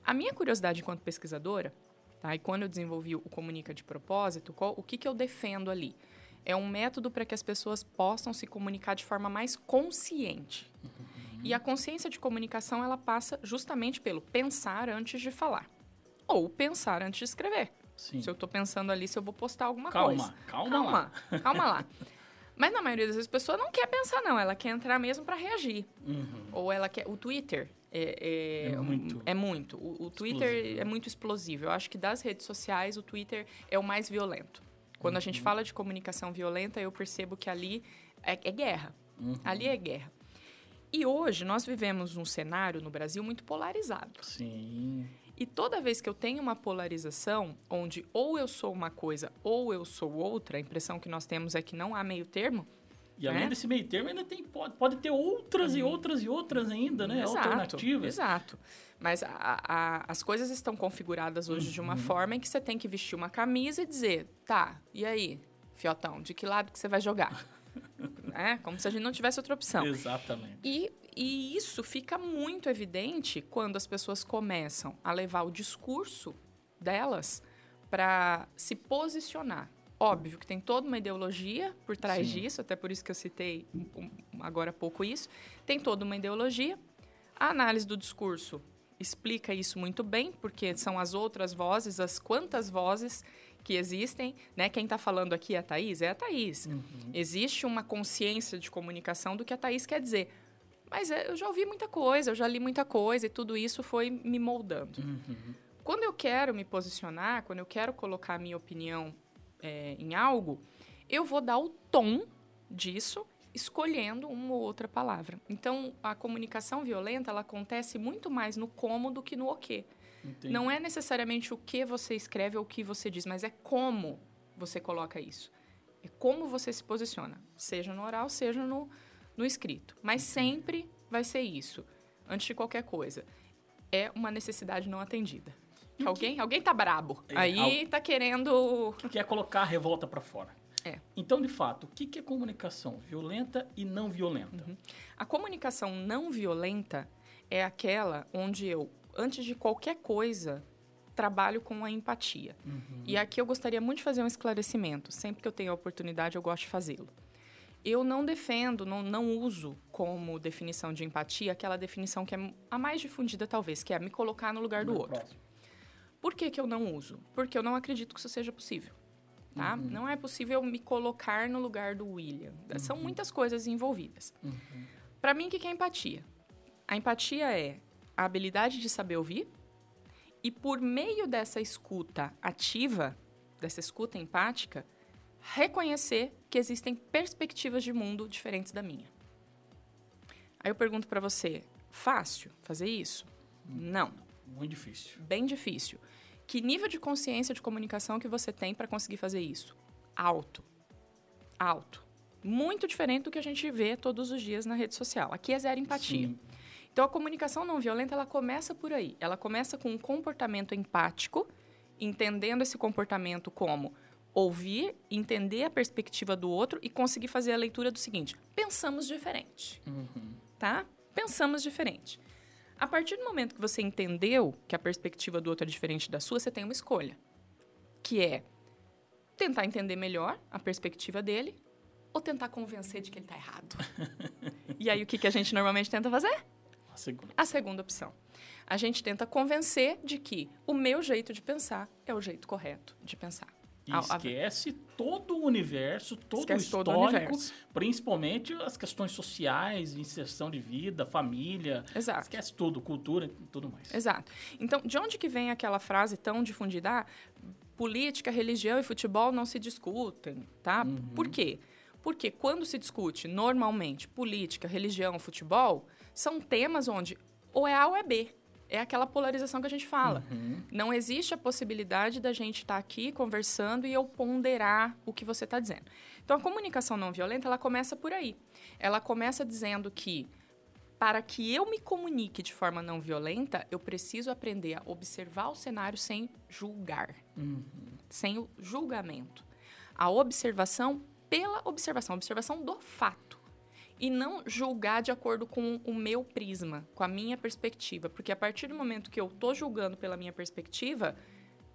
A minha curiosidade enquanto pesquisadora, tá? e quando eu desenvolvi o Comunica de Propósito, qual- o que, que eu defendo ali? É um método para que as pessoas possam se comunicar de forma mais consciente. E a consciência de comunicação, ela passa justamente pelo pensar antes de falar. Ou pensar antes de escrever. Sim. Se eu estou pensando ali se eu vou postar alguma Calma, coisa. calma calma, lá. calma lá. Mas na maioria das vezes a pessoa não quer pensar, não. Ela quer entrar mesmo para reagir. Uhum. Ou ela quer. O Twitter é, é, É muito. é muito. O, o Twitter Explosivo. é muito explosivo. Eu acho que das redes sociais, o Twitter é o mais violento. Quando a Uhum. gente fala de comunicação violenta, eu percebo que ali é, é guerra. Uhum. Ali é guerra. E hoje nós vivemos um cenário no Brasil muito polarizado. Sim. E toda vez que eu tenho uma polarização, onde ou eu sou uma coisa ou eu sou outra, a impressão que nós temos é que não há meio termo. E além É. desse meio termo, ainda tem, pode, pode ter outras e outras e outras ainda, né? Exato, Alternativas. Exato. Mas a- a- as coisas estão configuradas hoje de uma forma em que você tem que vestir uma camisa e dizer, tá, e aí, fiotão, de que lado que você vai jogar? é, como se a gente não tivesse outra opção. Exatamente. E, e isso fica muito evidente quando as pessoas começam a levar o discurso delas para se posicionar. Óbvio que tem toda uma ideologia por trás Sim. disso, até por isso que eu citei agora há pouco isso. Tem toda uma ideologia. A análise do discurso explica isso muito bem, porque são as outras vozes, as quantas vozes que existem, né? Quem está falando aqui é a Thaís? É a Thaís. Uhum. Existe uma consciência de comunicação do que a Thaís quer dizer. Mas é, eu já ouvi muita coisa, eu já li muita coisa e tudo isso foi me moldando. Uhum. Quando eu quero me posicionar, quando eu quero colocar a minha opinião é, em algo, eu vou dar o tom disso escolhendo uma ou outra palavra. Então, a comunicação violenta, ela acontece muito mais no como do que no o quê. Entendi. Não é necessariamente o que você escreve ou o que você diz, mas é como você coloca isso. É como você se posiciona, seja no oral, seja no, no escrito. Mas sempre vai ser isso, antes de qualquer coisa. É uma necessidade não atendida. E o alguém, alguém tá brabo. É, Aí tá querendo. que é colocar a revolta para fora. É. Então, de fato, o que que é comunicação violenta e não violenta? Uhum. A comunicação não violenta é aquela onde eu, antes de qualquer coisa, trabalho com a empatia. Uhum. E aqui eu gostaria muito de fazer um esclarecimento. Sempre que eu tenho a oportunidade, eu gosto de fazê-lo. Eu não defendo, não, não uso como definição de empatia aquela definição que é a mais difundida, talvez, que é me colocar no lugar do outro. Próximo. Por que, que eu não uso? Porque eu não acredito que isso seja possível. Tá? Uhum. Não é possível me colocar no lugar do William. São muitas coisas envolvidas. Uhum. Para mim, o que que é empatia? A empatia é a habilidade de saber ouvir e, por meio dessa escuta ativa, dessa escuta empática, reconhecer que existem perspectivas de mundo diferentes da minha. Aí eu pergunto para você: fácil fazer isso? Não Muito difícil. bem difícil. Que nível de consciência de comunicação que você tem para conseguir fazer isso? Alto. Alto. Muito diferente do que a gente vê todos os dias na rede social. Aqui é zero empatia. Sim. Então a comunicação não violenta, ela começa por aí. Ela começa com um comportamento empático, entendendo esse comportamento como ouvir, entender a perspectiva do outro e conseguir fazer a leitura do seguinte: pensamos diferente Uhum. tá? Pensamos diferente. A partir do momento que você entendeu que a perspectiva do outro é diferente da sua, você tem uma escolha, que é tentar entender melhor a perspectiva dele ou tentar convencer de que ele está errado. e aí o que, que a gente normalmente tenta fazer? A segunda. A segunda opção. A gente tenta convencer de que o meu jeito de pensar é o jeito correto de pensar. E esquece a... todo o universo, todo esquece o histórico, todo o principalmente as questões sociais, inserção de vida, família. Exato. Esquece tudo, cultura e tudo mais. Exato. Então, de onde que vem aquela frase tão difundida? Ah, política, religião e futebol não se discutem, tá? Uhum. Por quê? Porque quando se discute normalmente política, religião, futebol, são temas onde ou é A ou é B. É aquela polarização que a gente fala. Uhum. Não existe a possibilidade da gente estar tá aqui conversando e eu ponderar o que você está dizendo. Então, a comunicação não violenta, ela começa por aí. Ela começa dizendo que para que eu me comunique de forma não violenta, eu preciso aprender a observar o cenário sem julgar, uhum. sem o julgamento. A observação pela observação, observação do fato. E não julgar de acordo com o meu prisma, com a minha perspectiva. Porque a partir do momento que eu estou julgando pela minha perspectiva,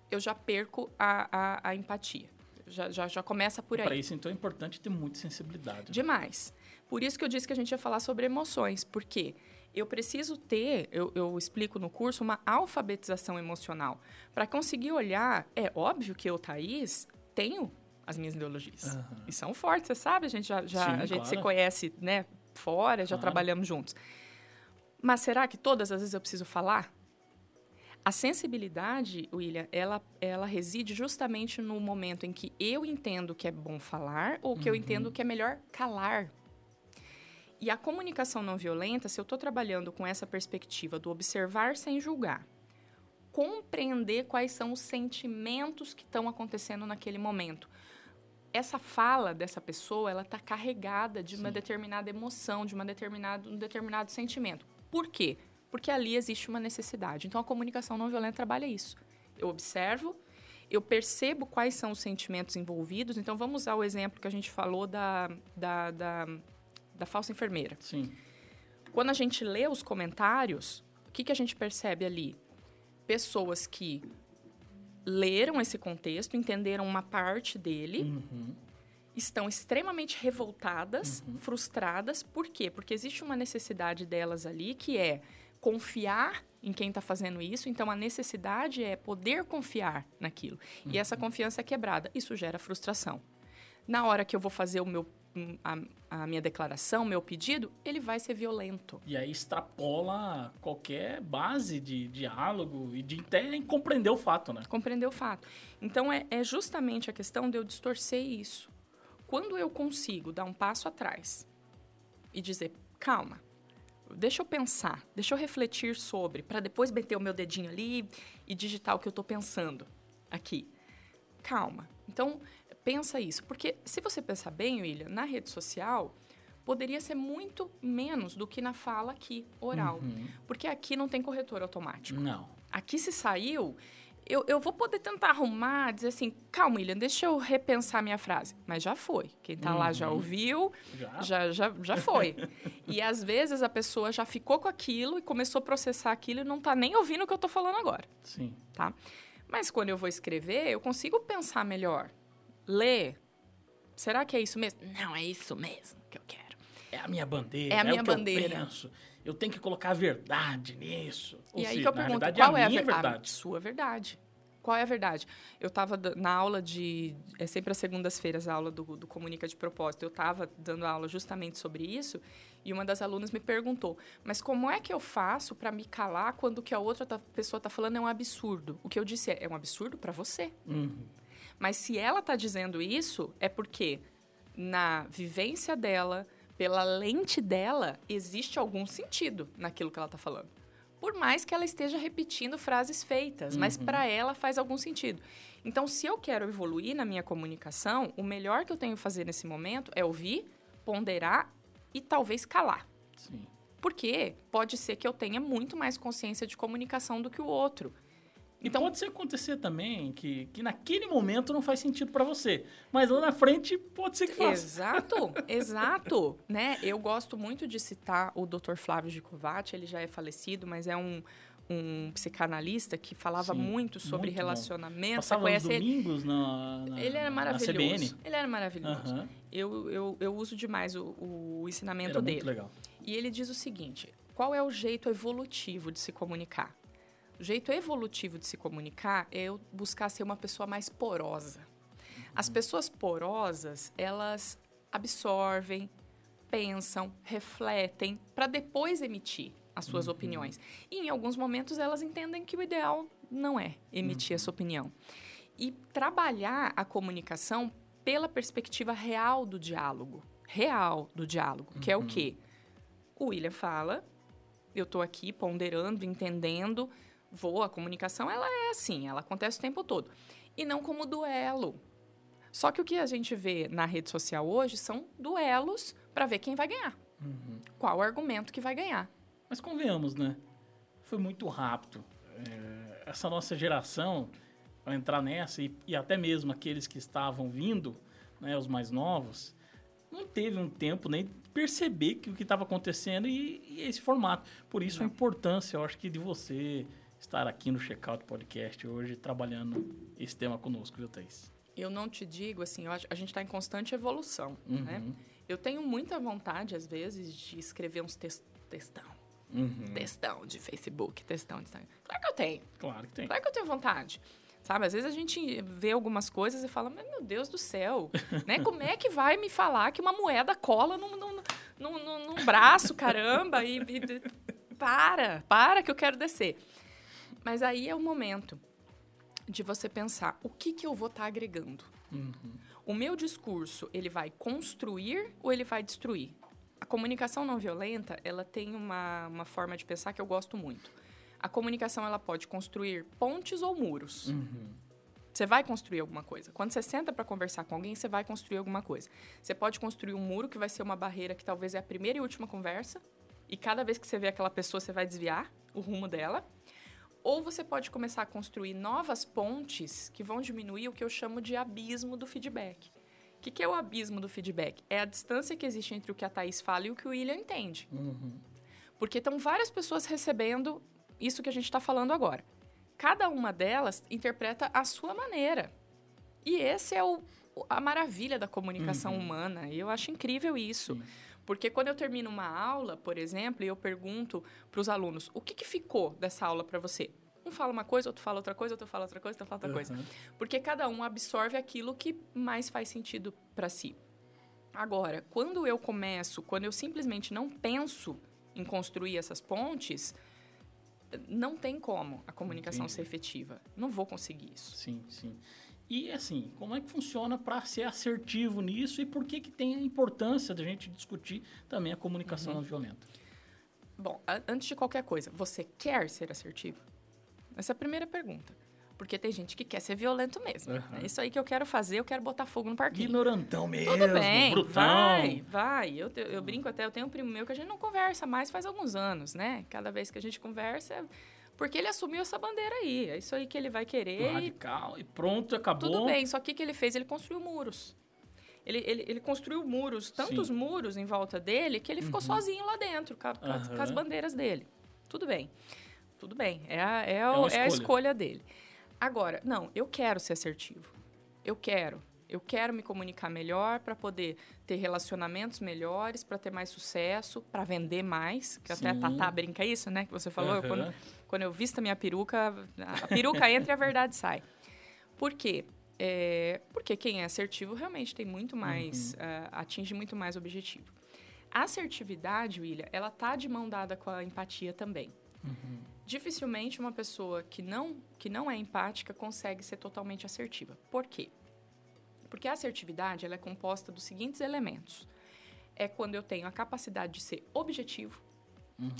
eu já perco a, a, a empatia. Já, já, já começa por aí. Para isso, então, é importante ter muita sensibilidade. Né? Demais. Por isso que eu disse que a gente ia falar sobre emoções, porque eu preciso ter, eu, eu explico no curso, uma alfabetização emocional. Para conseguir olhar, é óbvio que eu, Thaís, tenho as minhas ideologias. Uhum. E são fortes, você sabe, a gente já, já Sim, a gente claro. se conhece, né, fora, já claro. trabalhamos juntos. Mas será que todas as vezes eu preciso falar? A sensibilidade, William, ela, ela reside justamente no momento em que eu entendo que é bom falar ou que uhum. eu entendo que é melhor calar. E a comunicação não violenta, se eu estou trabalhando com essa perspectiva do observar sem julgar, compreender quais são os sentimentos que estão acontecendo naquele momento. Essa fala dessa pessoa, ela está carregada de uma Sim. determinada emoção, de uma determinado, um determinado sentimento. Por quê? Porque ali existe uma necessidade. Então, a comunicação não violenta trabalha isso. Eu observo, eu percebo quais são os sentimentos envolvidos. Então, vamos usar o exemplo que a gente falou da, da, da da falsa enfermeira. Sim. Quando a gente lê os comentários, o que, que a gente percebe ali? Pessoas que leram esse contexto, entenderam uma parte dele, uhum. estão extremamente revoltadas, uhum. frustradas. Por quê? Porque existe uma necessidade delas ali que é confiar em quem está fazendo isso. Então, a necessidade é poder confiar naquilo. Uhum. E essa confiança é quebrada. Isso gera frustração. Na hora que eu vou fazer o meu a, a, minha declaração, meu pedido, ele vai ser violento. E aí extrapola qualquer base de diálogo e de até compreender o fato, né? Compreender o fato. Então é, é justamente a questão de eu distorcer isso. Quando eu consigo dar um passo atrás e dizer, calma, deixa eu pensar, deixa eu refletir sobre, para depois meter o meu dedinho ali e digitar o que eu estou pensando aqui. Calma. Então, pensa isso. Porque se você pensar bem, William, na rede social poderia ser muito menos do que na fala aqui, oral. Uhum. Porque aqui não tem corretor automático. Não. Aqui se saiu, eu, eu vou poder tentar arrumar, dizer assim, calma, William, deixa eu repensar minha frase. Mas já foi. Quem está uhum. lá já uhum. ouviu, já, já, já, já foi. e às vezes a pessoa já ficou com aquilo e começou a processar aquilo e não está nem ouvindo o que eu estou falando agora. Sim. Tá? Mas quando eu vou escrever, eu consigo pensar melhor ler. Será que é isso mesmo? Não, é isso mesmo que eu quero. É a minha bandeira. É a minha é bandeira. Eu, penso. eu tenho que colocar a verdade nisso. Ou e seja, aí que eu pergunto, verdade, qual é a, minha é verdade? A sua verdade. Qual é a verdade? Eu estava na aula de. É sempre às segundas-feiras a aula do, do Comunica de Propósito. Eu estava dando aula justamente sobre isso e uma das alunas me perguntou: Mas como é que eu faço para me calar quando o que a outra pessoa está falando é um absurdo? O que eu disse é: é um absurdo para você. Uhum. Mas se ela está dizendo isso, é porque na vivência dela, pela lente dela, existe algum sentido naquilo que ela está falando. Por mais que ela esteja repetindo frases feitas, uhum. mas para ela faz algum sentido. Então, se eu quero evoluir na minha comunicação, o melhor que eu tenho que fazer nesse momento é ouvir, ponderar e talvez calar. Sim. Porque pode ser que eu tenha muito mais consciência de comunicação do que o outro. Então pode ser acontecer também que, que naquele momento não faz sentido para você, mas lá na frente pode ser que faça. Exato, exato, né? Eu gosto muito de citar o Dr. Flávio Gicovati, ele já é falecido, mas é um um psicanalista que falava Sim, muito sobre muito relacionamento. Passava conhece os domingos ele? Na, na, ele era maravilhoso. Ele era maravilhoso. Uhum. Eu, eu, eu uso demais o, o ensinamento era dele. Muito legal. E ele diz o seguinte: qual é o jeito evolutivo de se comunicar? O jeito evolutivo de se comunicar é eu buscar ser uma pessoa mais porosa. As pessoas porosas, elas absorvem, pensam, refletem para depois emitir as suas opiniões. E em alguns momentos elas entendem que o ideal não é emitir essa opinião. E trabalhar a comunicação pela perspectiva real do diálogo. Real do diálogo, que é o quê? O William fala, eu estou aqui ponderando, entendendo, vou, a comunicação ela é assim, ela acontece o tempo todo. E não como duelo. Só que o que a gente vê na rede social hoje são duelos para ver quem vai ganhar. Qual argumento que vai ganhar. Mas convenhamos, né? Foi muito rápido. É, essa nossa geração, para entrar nessa, e, e até mesmo aqueles que estavam vindo, né, os mais novos, não teve um tempo nem perceber que o que estava acontecendo e, e esse formato. Por isso a importância, eu acho que, de você estar aqui no Checkout Podcast hoje, trabalhando esse tema conosco, viu, Thaís? Eu não te digo assim, a gente está em constante evolução, né? Uhum. Eu tenho muita vontade, às vezes, de escrever uns tex- textão. Uhum. Textão de Facebook, textão de Instagram. Claro que eu tenho. Claro que tem. Claro que eu tenho vontade. Sabe, às vezes a gente vê algumas coisas e fala, mas meu Deus do céu, né? Como é que vai me falar que uma moeda cola num, num, num, num- num braço, caramba? E, e- para, para que eu quero descer. Mas aí é o momento de você pensar, o que, que eu vou estar agregando? O meu discurso, ele vai construir ou ele vai destruir? A comunicação não violenta, ela tem uma, uma forma de pensar que eu gosto muito. A comunicação, ela pode construir pontes ou muros. Você vai construir alguma coisa. Quando você senta para conversar com alguém, você vai construir alguma coisa. Você pode construir um muro que vai ser uma barreira que talvez é a primeira e última conversa, e cada vez que você vê aquela pessoa, você vai desviar o rumo dela. Ou você pode começar a construir novas pontes que vão diminuir o que eu chamo de abismo do feedback. O que, que é o abismo do feedback? É a distância que existe entre o que a Thaís fala e o que o William entende. Porque estão várias pessoas recebendo isso que a gente está falando agora. Cada uma delas interpreta a sua maneira. E esse é o, a maravilha da comunicação humana. E eu acho incrível isso. Sim. Porque quando eu termino uma aula, por exemplo, e eu pergunto para os alunos o que, que ficou dessa aula para você? Um fala uma coisa, outro fala outra coisa, outro fala outra coisa, outro fala outra coisa. Uhum. Porque cada um absorve aquilo que mais faz sentido para si. Agora, quando eu começo, quando eu simplesmente não penso em construir essas pontes, não tem como a comunicação Entendi. ser efetiva. Não vou conseguir isso. Sim, sim. E assim, como é que funciona para ser assertivo nisso e por que que tem a importância da gente discutir também a comunicação Uhum. não violenta? Bom, antes de qualquer coisa, você quer ser assertivo? Essa é a primeira pergunta. Porque tem gente que quer ser violento mesmo. Aham. É isso aí que eu quero fazer, eu quero botar fogo no parquinho. Ignorantão mesmo, Tudo bem, brutão. vai, vai. Eu, te- eu brinco até, eu tenho um primo meu que a gente não conversa mais faz alguns anos, né? Cada vez que a gente conversa, porque ele assumiu essa bandeira aí. É isso aí que ele vai querer e Radical e pronto, acabou. tudo bem. Só que o que ele fez? Ele construiu muros. Ele, ele, ele construiu muros, tantos Sim. Uhum. muros em volta dele, que ele ficou sozinho lá dentro, com, a- com as, bandeiras dele. Tudo bem. Tudo bem. É a, é, o- uma é a escolha. escolha dele. Agora, não, eu quero ser assertivo. Eu quero. Eu quero me comunicar melhor para poder ter relacionamentos melhores, para ter mais sucesso, para vender mais. Que até a Sim. Tatá brinca isso, né? Que você falou. Eu, Aham. quando, quando eu visto a minha peruca, a peruca entra e a verdade sai. Por quê? É, porque quem é assertivo realmente tem muito mais, ah, atinge muito mais objetivo. A assertividade, William, ela tá de mão dada com a empatia também. Dificilmente uma pessoa que não, que não é empática consegue ser totalmente assertiva. Por quê? Porque a assertividade ela é composta dos seguintes elementos. É quando eu tenho a capacidade de ser objetivo.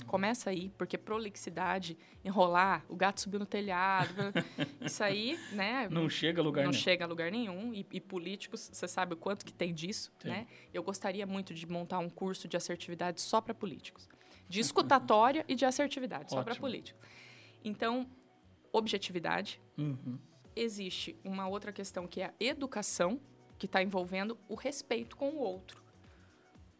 Começa aí, porque prolixidade, enrolar, o gato subiu no telhado, isso aí, né? Não chega a lugar não nenhum. chega a lugar nenhum. E, e políticos, você sabe o quanto que tem disso, Tem. né? Eu gostaria muito de montar um curso de assertividade só para políticos. De escutatória e de assertividade, só para Ótimo. políticos. Então, objetividade. Uhum. Existe uma outra questão que é a educação, que está envolvendo o respeito com o outro.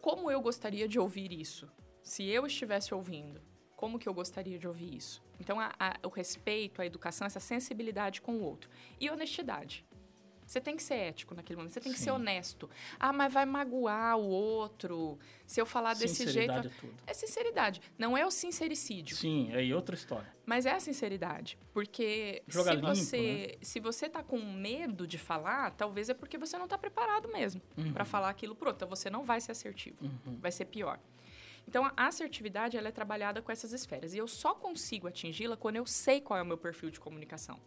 Como eu gostaria de ouvir isso? Se eu estivesse ouvindo, como que eu gostaria de ouvir isso? Então, a- a- o respeito, a educação, essa sensibilidade com o outro. E honestidade. Você tem que ser ético naquele momento, você tem que Sim. ser honesto. Ah, mas vai magoar o outro. Se eu falar desse jeito. Sinceridade é tudo. É sinceridade. Não é o sincericídio, Sim, aí outra história. mas é a sinceridade. Porque Joga se limpo, né? você se você tá com medo de falar, talvez é porque você não tá preparado mesmo Uhum. para falar aquilo pro outro. Então você não vai ser assertivo. Vai ser pior. Então a assertividade ela é trabalhada com essas esferas e eu só consigo atingi-la quando eu sei qual é o meu perfil de comunicação.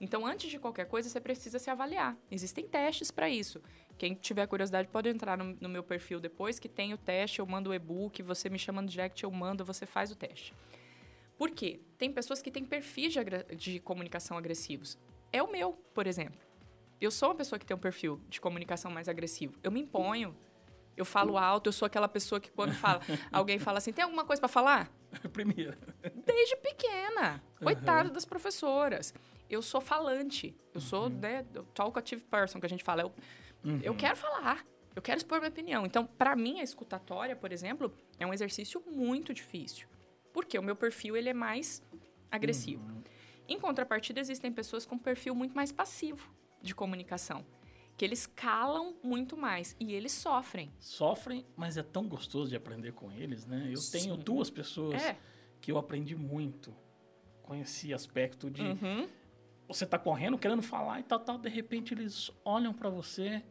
Então, antes de qualquer coisa, você precisa se avaliar. Existem testes para isso. Quem tiver curiosidade pode entrar no, no meu perfil depois, que tem o teste, eu mando o e-book, você me chama no direct, eu mando, você faz o teste. Por quê? Tem pessoas que têm perfis de, de comunicação agressivos. É o meu, por exemplo. Eu sou uma pessoa que tem um perfil de comunicação mais agressivo. Eu me imponho. Eu falo alto, eu sou aquela pessoa que quando fala, alguém fala assim, tem alguma coisa para falar? Primeiro. Desde pequena. Coitado das professoras. Eu sou falante. Eu sou, né, talkative person, que a gente fala. Eu, eu quero falar. Eu quero expor minha opinião. Então, para mim, a escutatória, por exemplo, é um exercício muito difícil. Porque o meu perfil, ele é mais agressivo. Em contrapartida, existem pessoas com perfil muito mais passivo de comunicação. Que eles calam muito mais. E eles sofrem. Sofrem, mas é tão gostoso de aprender com eles, né? Eu tenho Sim. duas pessoas É. que eu aprendi muito. Conheci aspecto de Uhum. você tá correndo, querendo falar e tal, tal, de repente eles olham pra você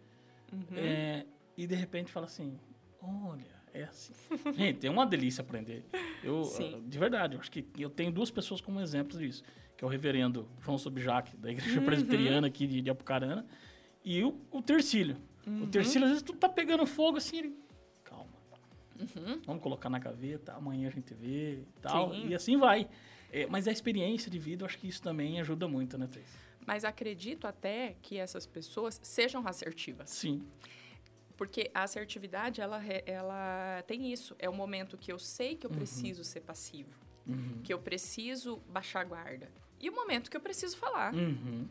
Uhum. é, e de repente fala assim, olha, é assim. Gente, é uma delícia aprender. Eu, Sim. ah, de verdade, eu acho que eu tenho duas pessoas como exemplos disso, que é o reverendo João Sobjac, da Uhum. igreja presbiteriana aqui de, de Apucarana, e o, o Tercílio. O Uhum. Tercílio, às vezes, tu tá pegando fogo assim, ele, calma. Uhum. Vamos colocar na gaveta, amanhã a gente vê e tal. Sim. E assim vai. É, mas a experiência de vida, eu acho que isso também ajuda muito, né, Thais? Mas acredito até que essas pessoas sejam assertivas. Sim. Porque a assertividade, ela, ela tem isso. É o momento que eu sei que eu preciso ser passivo. Uhum. Que eu preciso baixar a guarda. E o momento que eu preciso falar. Uhum.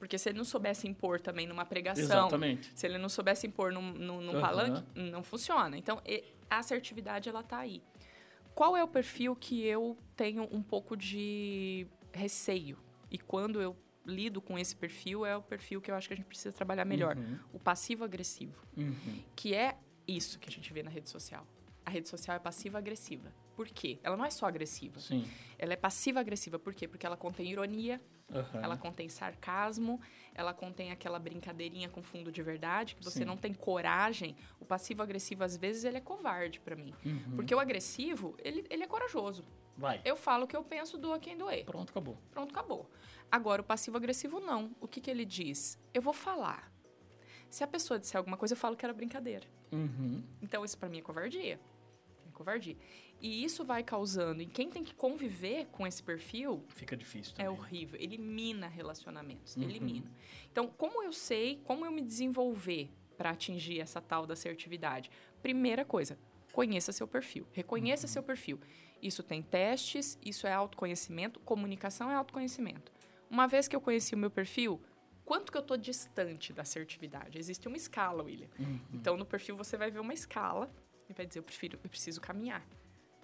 Porque se ele não soubesse impor também numa pregação, Exatamente. se ele não soubesse impor num, num, num Aham. palanque, não funciona. Então, a assertividade, ela tá aí. Qual é o perfil que eu tenho um pouco de receio? E quando eu lido com esse perfil, é o perfil que eu acho que a gente precisa trabalhar melhor. Uhum. O passivo-agressivo. Uhum. Que é isso que a gente vê na rede social. A rede social é passiva-agressiva. Por quê? Ela não é só agressiva. Sim. Ela é passiva-agressiva. Por quê? Porque ela contém ironia, Aham. ela contém sarcasmo, ela contém aquela brincadeirinha com fundo de verdade, que você Sim. não tem coragem. O passivo-agressivo, às vezes, ele é covarde pra mim. Uhum. Porque o agressivo, ele, ele é corajoso. Vai. Eu falo o que eu penso, doa quem doer. Pronto, acabou. Pronto, acabou. Agora, o passivo-agressivo, não. O que, que ele diz? Eu vou falar. Se a pessoa disser alguma coisa, eu falo que era brincadeira. Uhum. Então, isso pra mim é covardia. É covardia. E isso vai causando. E quem tem que conviver com esse perfil Fica difícil é também. horrível. Ele mina relacionamentos. Uhum. Elimina. Então, como eu sei, como eu me desenvolver para atingir essa tal da assertividade? Primeira coisa, conheça seu perfil. Reconheça Uhum. seu perfil. Isso tem testes, isso é autoconhecimento, comunicação é autoconhecimento. Uma vez que eu conheci o meu perfil, quanto que eu tô distante da assertividade? Existe uma escala, William. Uhum. Então, no perfil você vai ver uma escala e vai dizer, eu prefiro, eu preciso caminhar.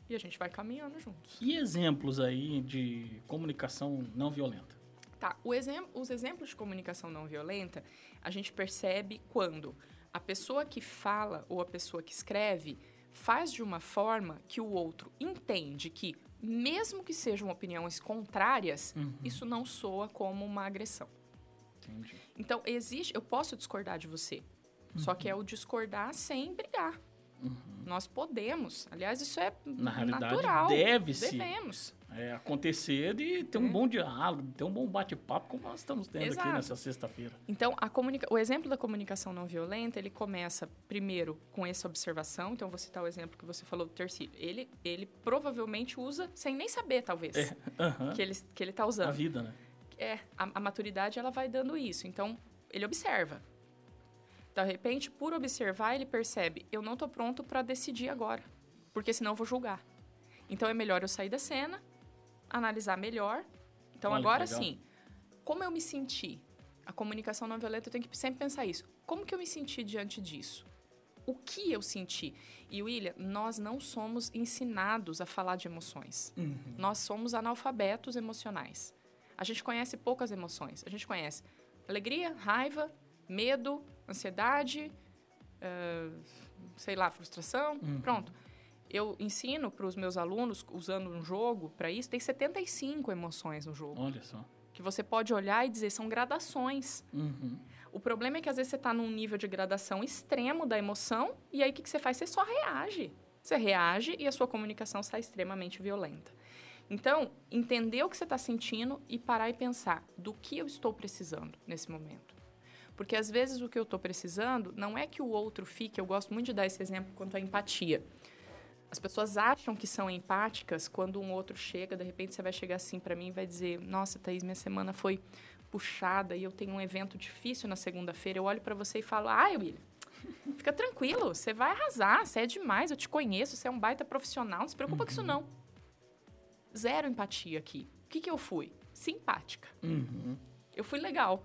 E a gente vai caminhando juntos. E exemplos aí de comunicação não violenta? Tá, o exem- os exemplos de comunicação não violenta, a gente percebe quando a pessoa que fala ou a pessoa que escreve faz de uma forma que o outro entende que, mesmo que sejam opiniões contrárias, Uhum. isso não soa como uma agressão. Entendi. Então, existe. Eu posso discordar de você. Só que é o discordar sem brigar. Nós podemos. Aliás, isso é Na realidade, natural. deve-se Devemos. é, acontecer de ter um bom diálogo, de ter um bom bate-papo, como nós estamos tendo Exato. aqui nessa sexta-feira. Então, a comunica... o exemplo da comunicação não violenta, ele começa primeiro com essa observação. Então, vou citar o exemplo que você falou do Tercílio. Ele, ele provavelmente usa sem nem saber, talvez, É, aham. que ele, que ele tá A usando. vida, né? É, a, a maturidade, ela vai dando isso. Então, ele observa. De repente, por observar, ele percebe, eu não tô pronto para decidir agora, porque senão eu vou julgar. Então, é melhor eu sair da cena, analisar melhor. Então, Olha agora sim, como eu me senti? A comunicação não violenta, eu tenho que sempre pensar isso. Como que eu me senti diante disso? O que eu senti? E, William, nós não somos ensinados a falar de emoções. Nós somos analfabetos emocionais. A gente conhece poucas emoções. A gente conhece Alegria, raiva, medo, ansiedade, uh, sei lá, frustração, Uhum. pronto. Eu ensino para os meus alunos, usando um jogo para isso, tem 75 emoções no jogo. Olha só. Que você pode olhar e dizer, são gradações. Uhum. O problema é que às vezes você está num nível de gradação extremo da emoção, e aí o que, que você faz? Você só reage. Você reage e a sua comunicação sai extremamente violenta. Então, entender o que você está sentindo e parar e pensar do que eu estou precisando nesse momento. Porque às vezes o que eu estou precisando não é que o outro fique, eu gosto muito de dar esse exemplo quanto à empatia. As pessoas acham que são empáticas quando um outro chega, de repente você vai chegar assim para mim e vai dizer: Nossa, Thaís, minha semana foi puxada e eu tenho um evento difícil na segunda-feira. Eu olho para você e falo: Ai, William, fica tranquilo, você vai arrasar, você é demais, eu te conheço, você é um baita profissional, não se preocupa com isso não. Zero empatia aqui. O que, que eu fui? Simpática. Uhum. Eu fui legal.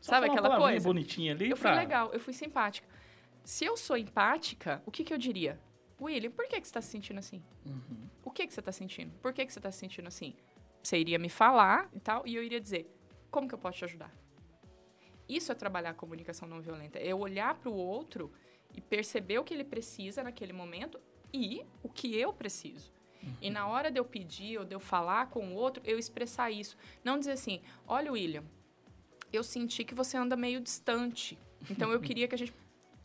Só Sabe aquela coisa? bonitinha ali Eu fui pra- legal, eu fui simpática. Se eu sou empática, o que, que eu diria? William, por que, que você está se sentindo assim? Uhum. O que, que você está sentindo? Por que, que você está se sentindo assim? Você iria me falar e tal, e eu iria dizer, como que eu posso te ajudar? Isso é trabalhar a comunicação não violenta. É eu olhar para o outro e perceber o que ele precisa naquele momento e o que eu preciso. E na hora de eu pedir ou de eu falar com o outro, eu expressar isso. Não dizer assim, olha, William, eu senti que você anda meio distante. Então eu queria que a gente.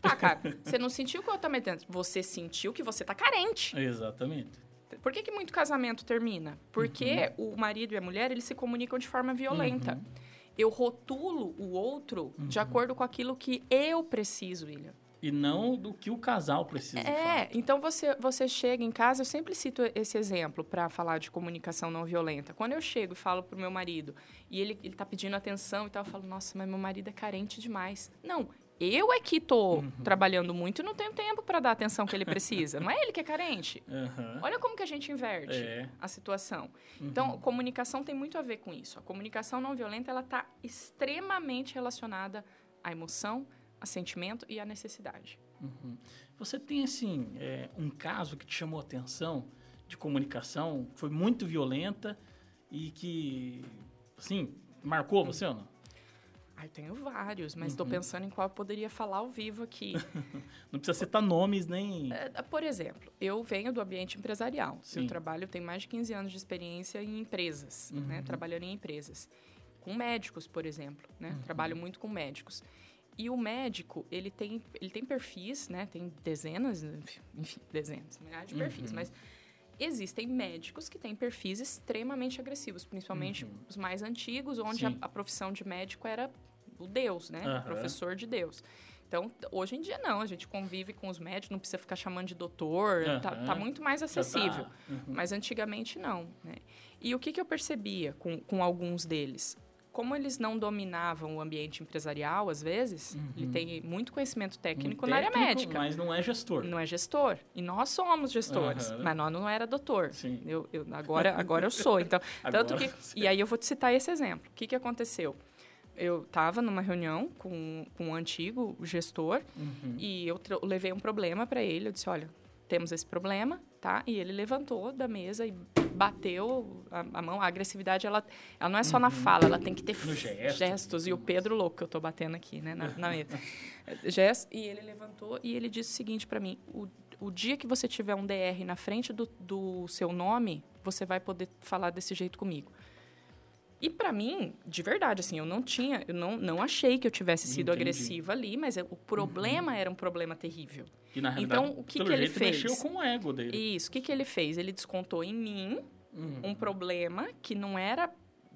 Tá, cara, você não sentiu que eu também dentro. Você sentiu que você tá carente. Exatamente. Por que, que muito casamento termina? Porque o marido e a mulher, eles se comunicam de forma violenta. Eu rotulo o outro de acordo com aquilo que eu preciso, William. E não do que o casal precisa. É, então você, você chega em casa, eu sempre cito esse exemplo para falar de comunicação não violenta. Quando eu chego e falo pro meu marido e ele, ele tá pedindo atenção e tal, eu falo, nossa, mas meu marido é carente demais. Não, eu é que tô Uhum. trabalhando muito e não tenho tempo para dar a atenção que ele precisa. não é ele que é carente. Aham. Olha como que a gente inverte É. a situação. Então, comunicação tem muito a ver com isso. A comunicação não violenta, ela está extremamente relacionada à emoção, a sentimento e à necessidade. Uhum. Você tem, assim, é, um caso que te chamou a atenção de comunicação, foi muito violenta e que, assim, marcou você ou não? Ah, eu tenho vários, mas Uhum. estou pensando em qual eu poderia falar ao vivo aqui. Não precisa citar nomes nem... É, Por exemplo, eu venho do ambiente empresarial. Sim. Eu trabalho, tenho mais de 15 anos de experiência em empresas, né? Uhum. Trabalhando em empresas. Com médicos, por exemplo, né? Uhum. Trabalho muito com médicos. E o médico, ele tem, ele tem perfis, né? Tem dezenas, enfim, dezenas, milhares de perfis, Uhum. mas existem médicos que têm perfis extremamente agressivos, principalmente os mais antigos, onde a, Uhum. A profissão de médico era o Deus, né? Aham. Professor de Deus. Então, hoje em dia não, a gente convive com os médicos, não precisa ficar chamando de doutor, tá, Aham. tá muito mais tá- acessível. Uhum. Mas antigamente não, né? E o que, que eu percebia com, com alguns deles? Como eles não dominavam o ambiente empresarial, às vezes, ele tem muito conhecimento técnico, Um na área técnico, médica. Mas não é gestor. Não é gestor. E nós somos gestores. Aham. Mas nós não era doutor. Sim. Eu, eu- agora, agora eu sou. Então, tanto Agora que. você- E aí eu vou te citar esse exemplo. O que, que aconteceu? Eu estava numa reunião com, com um antigo gestor Uhum. e eu levei um problema para ele. Eu disse: olha, temos esse problema, tá? E ele levantou da mesa e bateu a, a mão. A agressividade, ela, ela não é só na fala, ela tem que ter Uhum. Gesto. gestos. E o Pedro louco que eu tô batendo aqui, né, na, na mesa. Gestos. E ele levantou e ele disse o seguinte para mim: o, o dia que você tiver um DR na frente do, do seu nome, você vai poder falar desse jeito comigo. E para mim, de verdade, assim, eu não tinha, eu não, não achei que eu tivesse sido Entendi. agressiva ali, mas é- o problema era um problema terrível. E na realidade, Então, o que que ele jeito, fez? mexeu com o ego dele. Isso, o que, que ele fez? Ele descontou em mim Uhum. um problema que não era.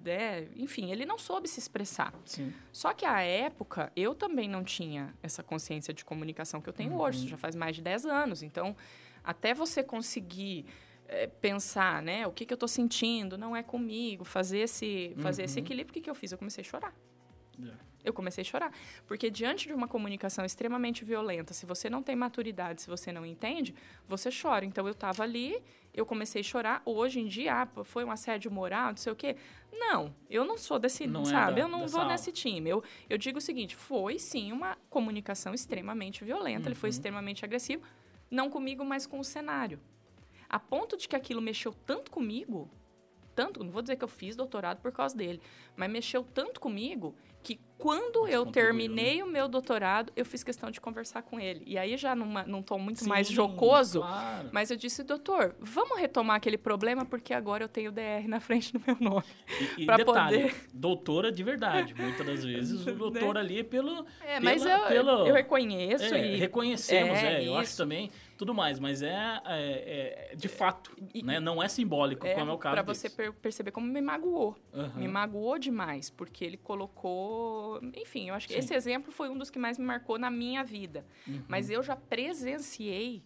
né, enfim, ele não soube se expressar. Sim. Só que à época, eu também não tinha essa consciência de comunicação que eu tenho hoje. Isso já faz mais de 10 anos. Então, até você conseguir eh, pensar, né? O que, que eu estou sentindo, não é comigo, fazer esse, fazer esse Uhum. equilíbrio, o que, que eu fiz? Eu comecei a chorar. É. Eu comecei a chorar. Porque diante de uma comunicação extremamente violenta, se você não tem maturidade, se você não entende, você chora. Então eu estava ali, eu comecei a chorar. Hoje em dia, ah, foi um assédio moral, não sei o quê. Não, eu não sou desse, Não é sabe? da- eu não vou ala. nesse time. Eu, eu digo o seguinte: foi sim uma comunicação extremamente violenta, ele foi Uhum. extremamente agressivo, não comigo, mas com o cenário. A ponto de que aquilo mexeu tanto comigo, tanto, não vou dizer que eu fiz doutorado por causa dele, mas mexeu tanto comigo que quando Mais eu terminei o meu doutorado, eu fiz questão de conversar com ele. E aí já numa, num tom muito mais Sim, jocoso, claro. mas eu disse, doutor, vamos retomar aquele problema porque agora eu tenho DR na frente do meu nome. E, e detalhe, doutora de verdade. Muitas das vezes o doutor Né? ali é pelo... É, pela- mas eu, pelo- eu reconheço é, e reconhecemos, É, é, eu acho também, tudo mais, mas é, é- é de fato, E- né? Não é simbólico, é, como é o caso pra você per- perceber como me magoou. Aham. Me magoou demais, porque ele colocou. Enfim, eu acho que Sim. esse exemplo foi um dos que mais me marcou na minha vida. Uhum. Mas eu já presenciei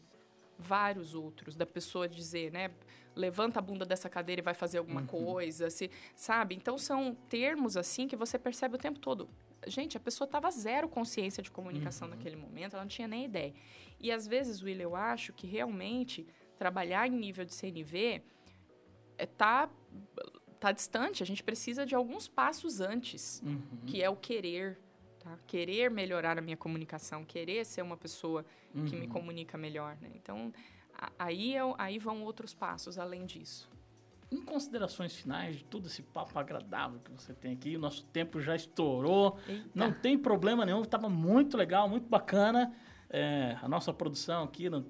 vários outros, da pessoa dizer, né? Levanta a bunda dessa cadeira e vai fazer alguma Uhum. coisa, se, sabe? Então são termos assim que você percebe o tempo todo. Gente, a pessoa estava zero consciência de comunicação Uhum. naquele momento, ela não tinha nem ideia. E às vezes, Will, eu acho que realmente trabalhar em nível de CNV é, tá, tá distante. A gente precisa de alguns passos antes Uhum. que é o querer, tá? Querer melhorar a minha comunicação, querer ser uma pessoa que me Uhum. comunica melhor, né? Então, aí, eu, aí vão outros passos além disso. Em considerações finais de todo esse papo agradável que você tem aqui, o nosso tempo já estourou. Eita. Não tem problema nenhum, estava muito legal, muito bacana. É, a nossa produção aqui, no-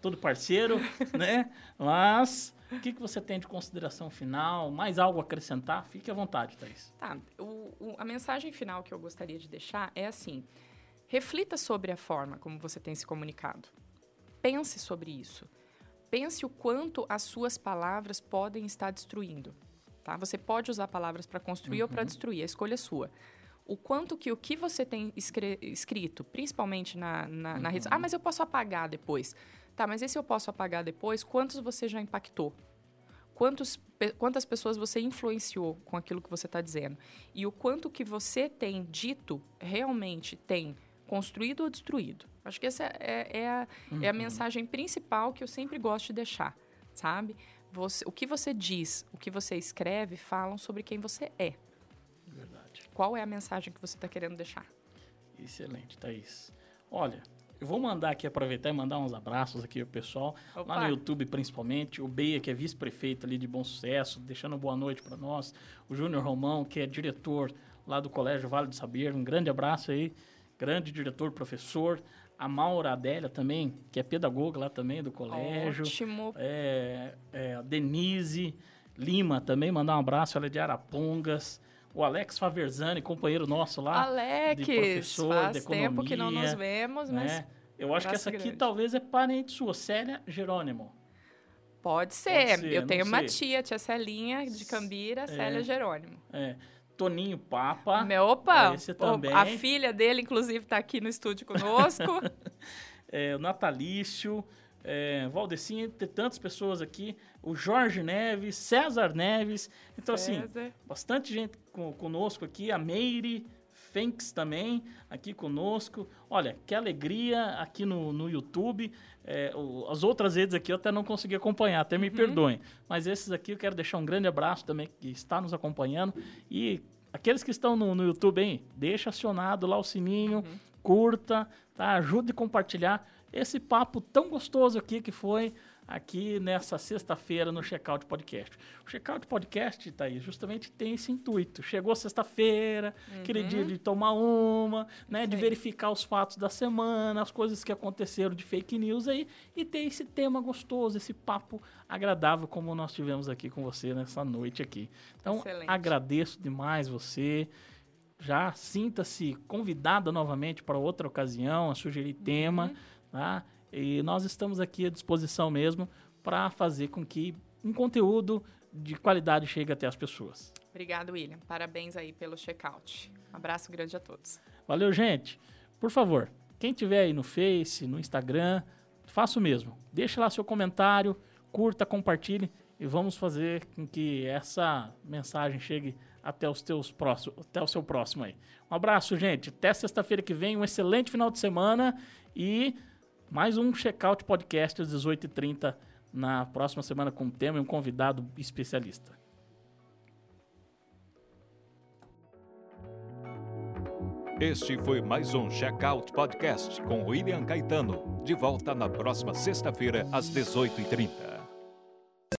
todo parceiro, né? Mas o que, que você tem de consideração final? Mais algo a acrescentar? Fique à vontade, Thaís. Tá, o- o- a mensagem final que eu gostaria de deixar é assim: reflita sobre a forma como você tem se comunicado. Pense sobre isso. Pense o quanto as suas palavras podem estar destruindo. Tá? Você pode usar palavras para construir ou para destruir, a escolha é sua. O quanto que o que você tem escrito, principalmente na, na, na rede. Ah, mas eu posso apagar depois. Tá, mas esse eu posso apagar depois, quantos você já impactou? Quantos, quantas pessoas você influenciou com aquilo que você está dizendo? E o quanto que você tem dito realmente tem construído ou destruído? Acho que essa é, é a, é a mensagem principal que eu sempre gosto de deixar, sabe? Você- o que você diz, o que você escreve, falam sobre quem você é. Verdade. Qual é a mensagem que você está querendo deixar? Excelente, Thaís. Olha, eu vou mandar aqui, aproveitar e mandar uns abraços aqui ao pessoal, lá Opa. no YouTube principalmente, o Beia, que é vice-prefeito ali de Bom Sucesso, deixando boa noite para nós, o Júnior Romão, que é diretor lá do Colégio Vale do Saber, um grande abraço aí, grande diretor, professor, a Maura Adélia também, que é pedagoga lá também do colégio, Ótimo. é, é, a Denise Lima também, mandar um abraço, ela é de Arapongas, o Alex Faverzani, companheiro nosso lá, Alex, professor de faz tempo que não nos economia, vemos, mas né? Eu acho que essa aqui grande. talvez é parente sua, Célia Jerônimo. pode ser. ser, eu tenho uma sei. tia, tia Celinha de Cambira, Célia Jerônimo. É, Toninho Papa. Meu, opa, esse também. a filha dele, inclusive, está aqui no estúdio conosco. é, o Natalício, é, Valdecinha, tem tantas pessoas aqui, o Jorge Neves, César Neves. Então, assim, César. bastante gente co- conosco aqui, a Meire, Fenks também aqui conosco. Olha, que alegria aqui no, no YouTube. É, o- as outras redes aqui eu até não consegui acompanhar, até me perdoem. Mas esses aqui eu quero deixar um grande abraço também que está nos acompanhando. E aqueles que estão no, no YouTube, hein, deixa acionado lá o sininho, curta, tá? Ajude a compartilhar esse papo tão gostoso aqui que foi aqui nessa sexta-feira no Checkout Podcast. O Checkout Podcast, Thaís, justamente tem esse intuito. Chegou sexta-feira, aquele dia de tomar uma, né, de verificar os fatos da semana, as coisas que aconteceram de fake news aí, e ter esse tema gostoso, esse papo agradável como nós tivemos aqui com você nessa noite aqui. Então, Excelente. agradeço demais você. Já sinta-se convidada novamente para outra ocasião, a sugerir tema, tá? E nós estamos aqui à disposição mesmo para fazer com que um conteúdo de qualidade chegue até as pessoas. Obrigado, William. Parabéns aí pelo check-out. Abraço grande a todos. Valeu, gente. Por favor, quem tiver aí no Face, no Instagram, faça o mesmo. Deixe lá seu comentário, curta, compartilhe e vamos fazer com que essa mensagem chegue até os teus próximos, até o seu próximo aí. Um abraço, gente. Até sexta-feira que vem, um excelente final de semana e mais um Checkout Podcast às 18h30 na próxima semana com um tema e um convidado especialista. Este foi mais um Checkout Podcast com William Caetano. De volta na próxima sexta-feira, às 18h30.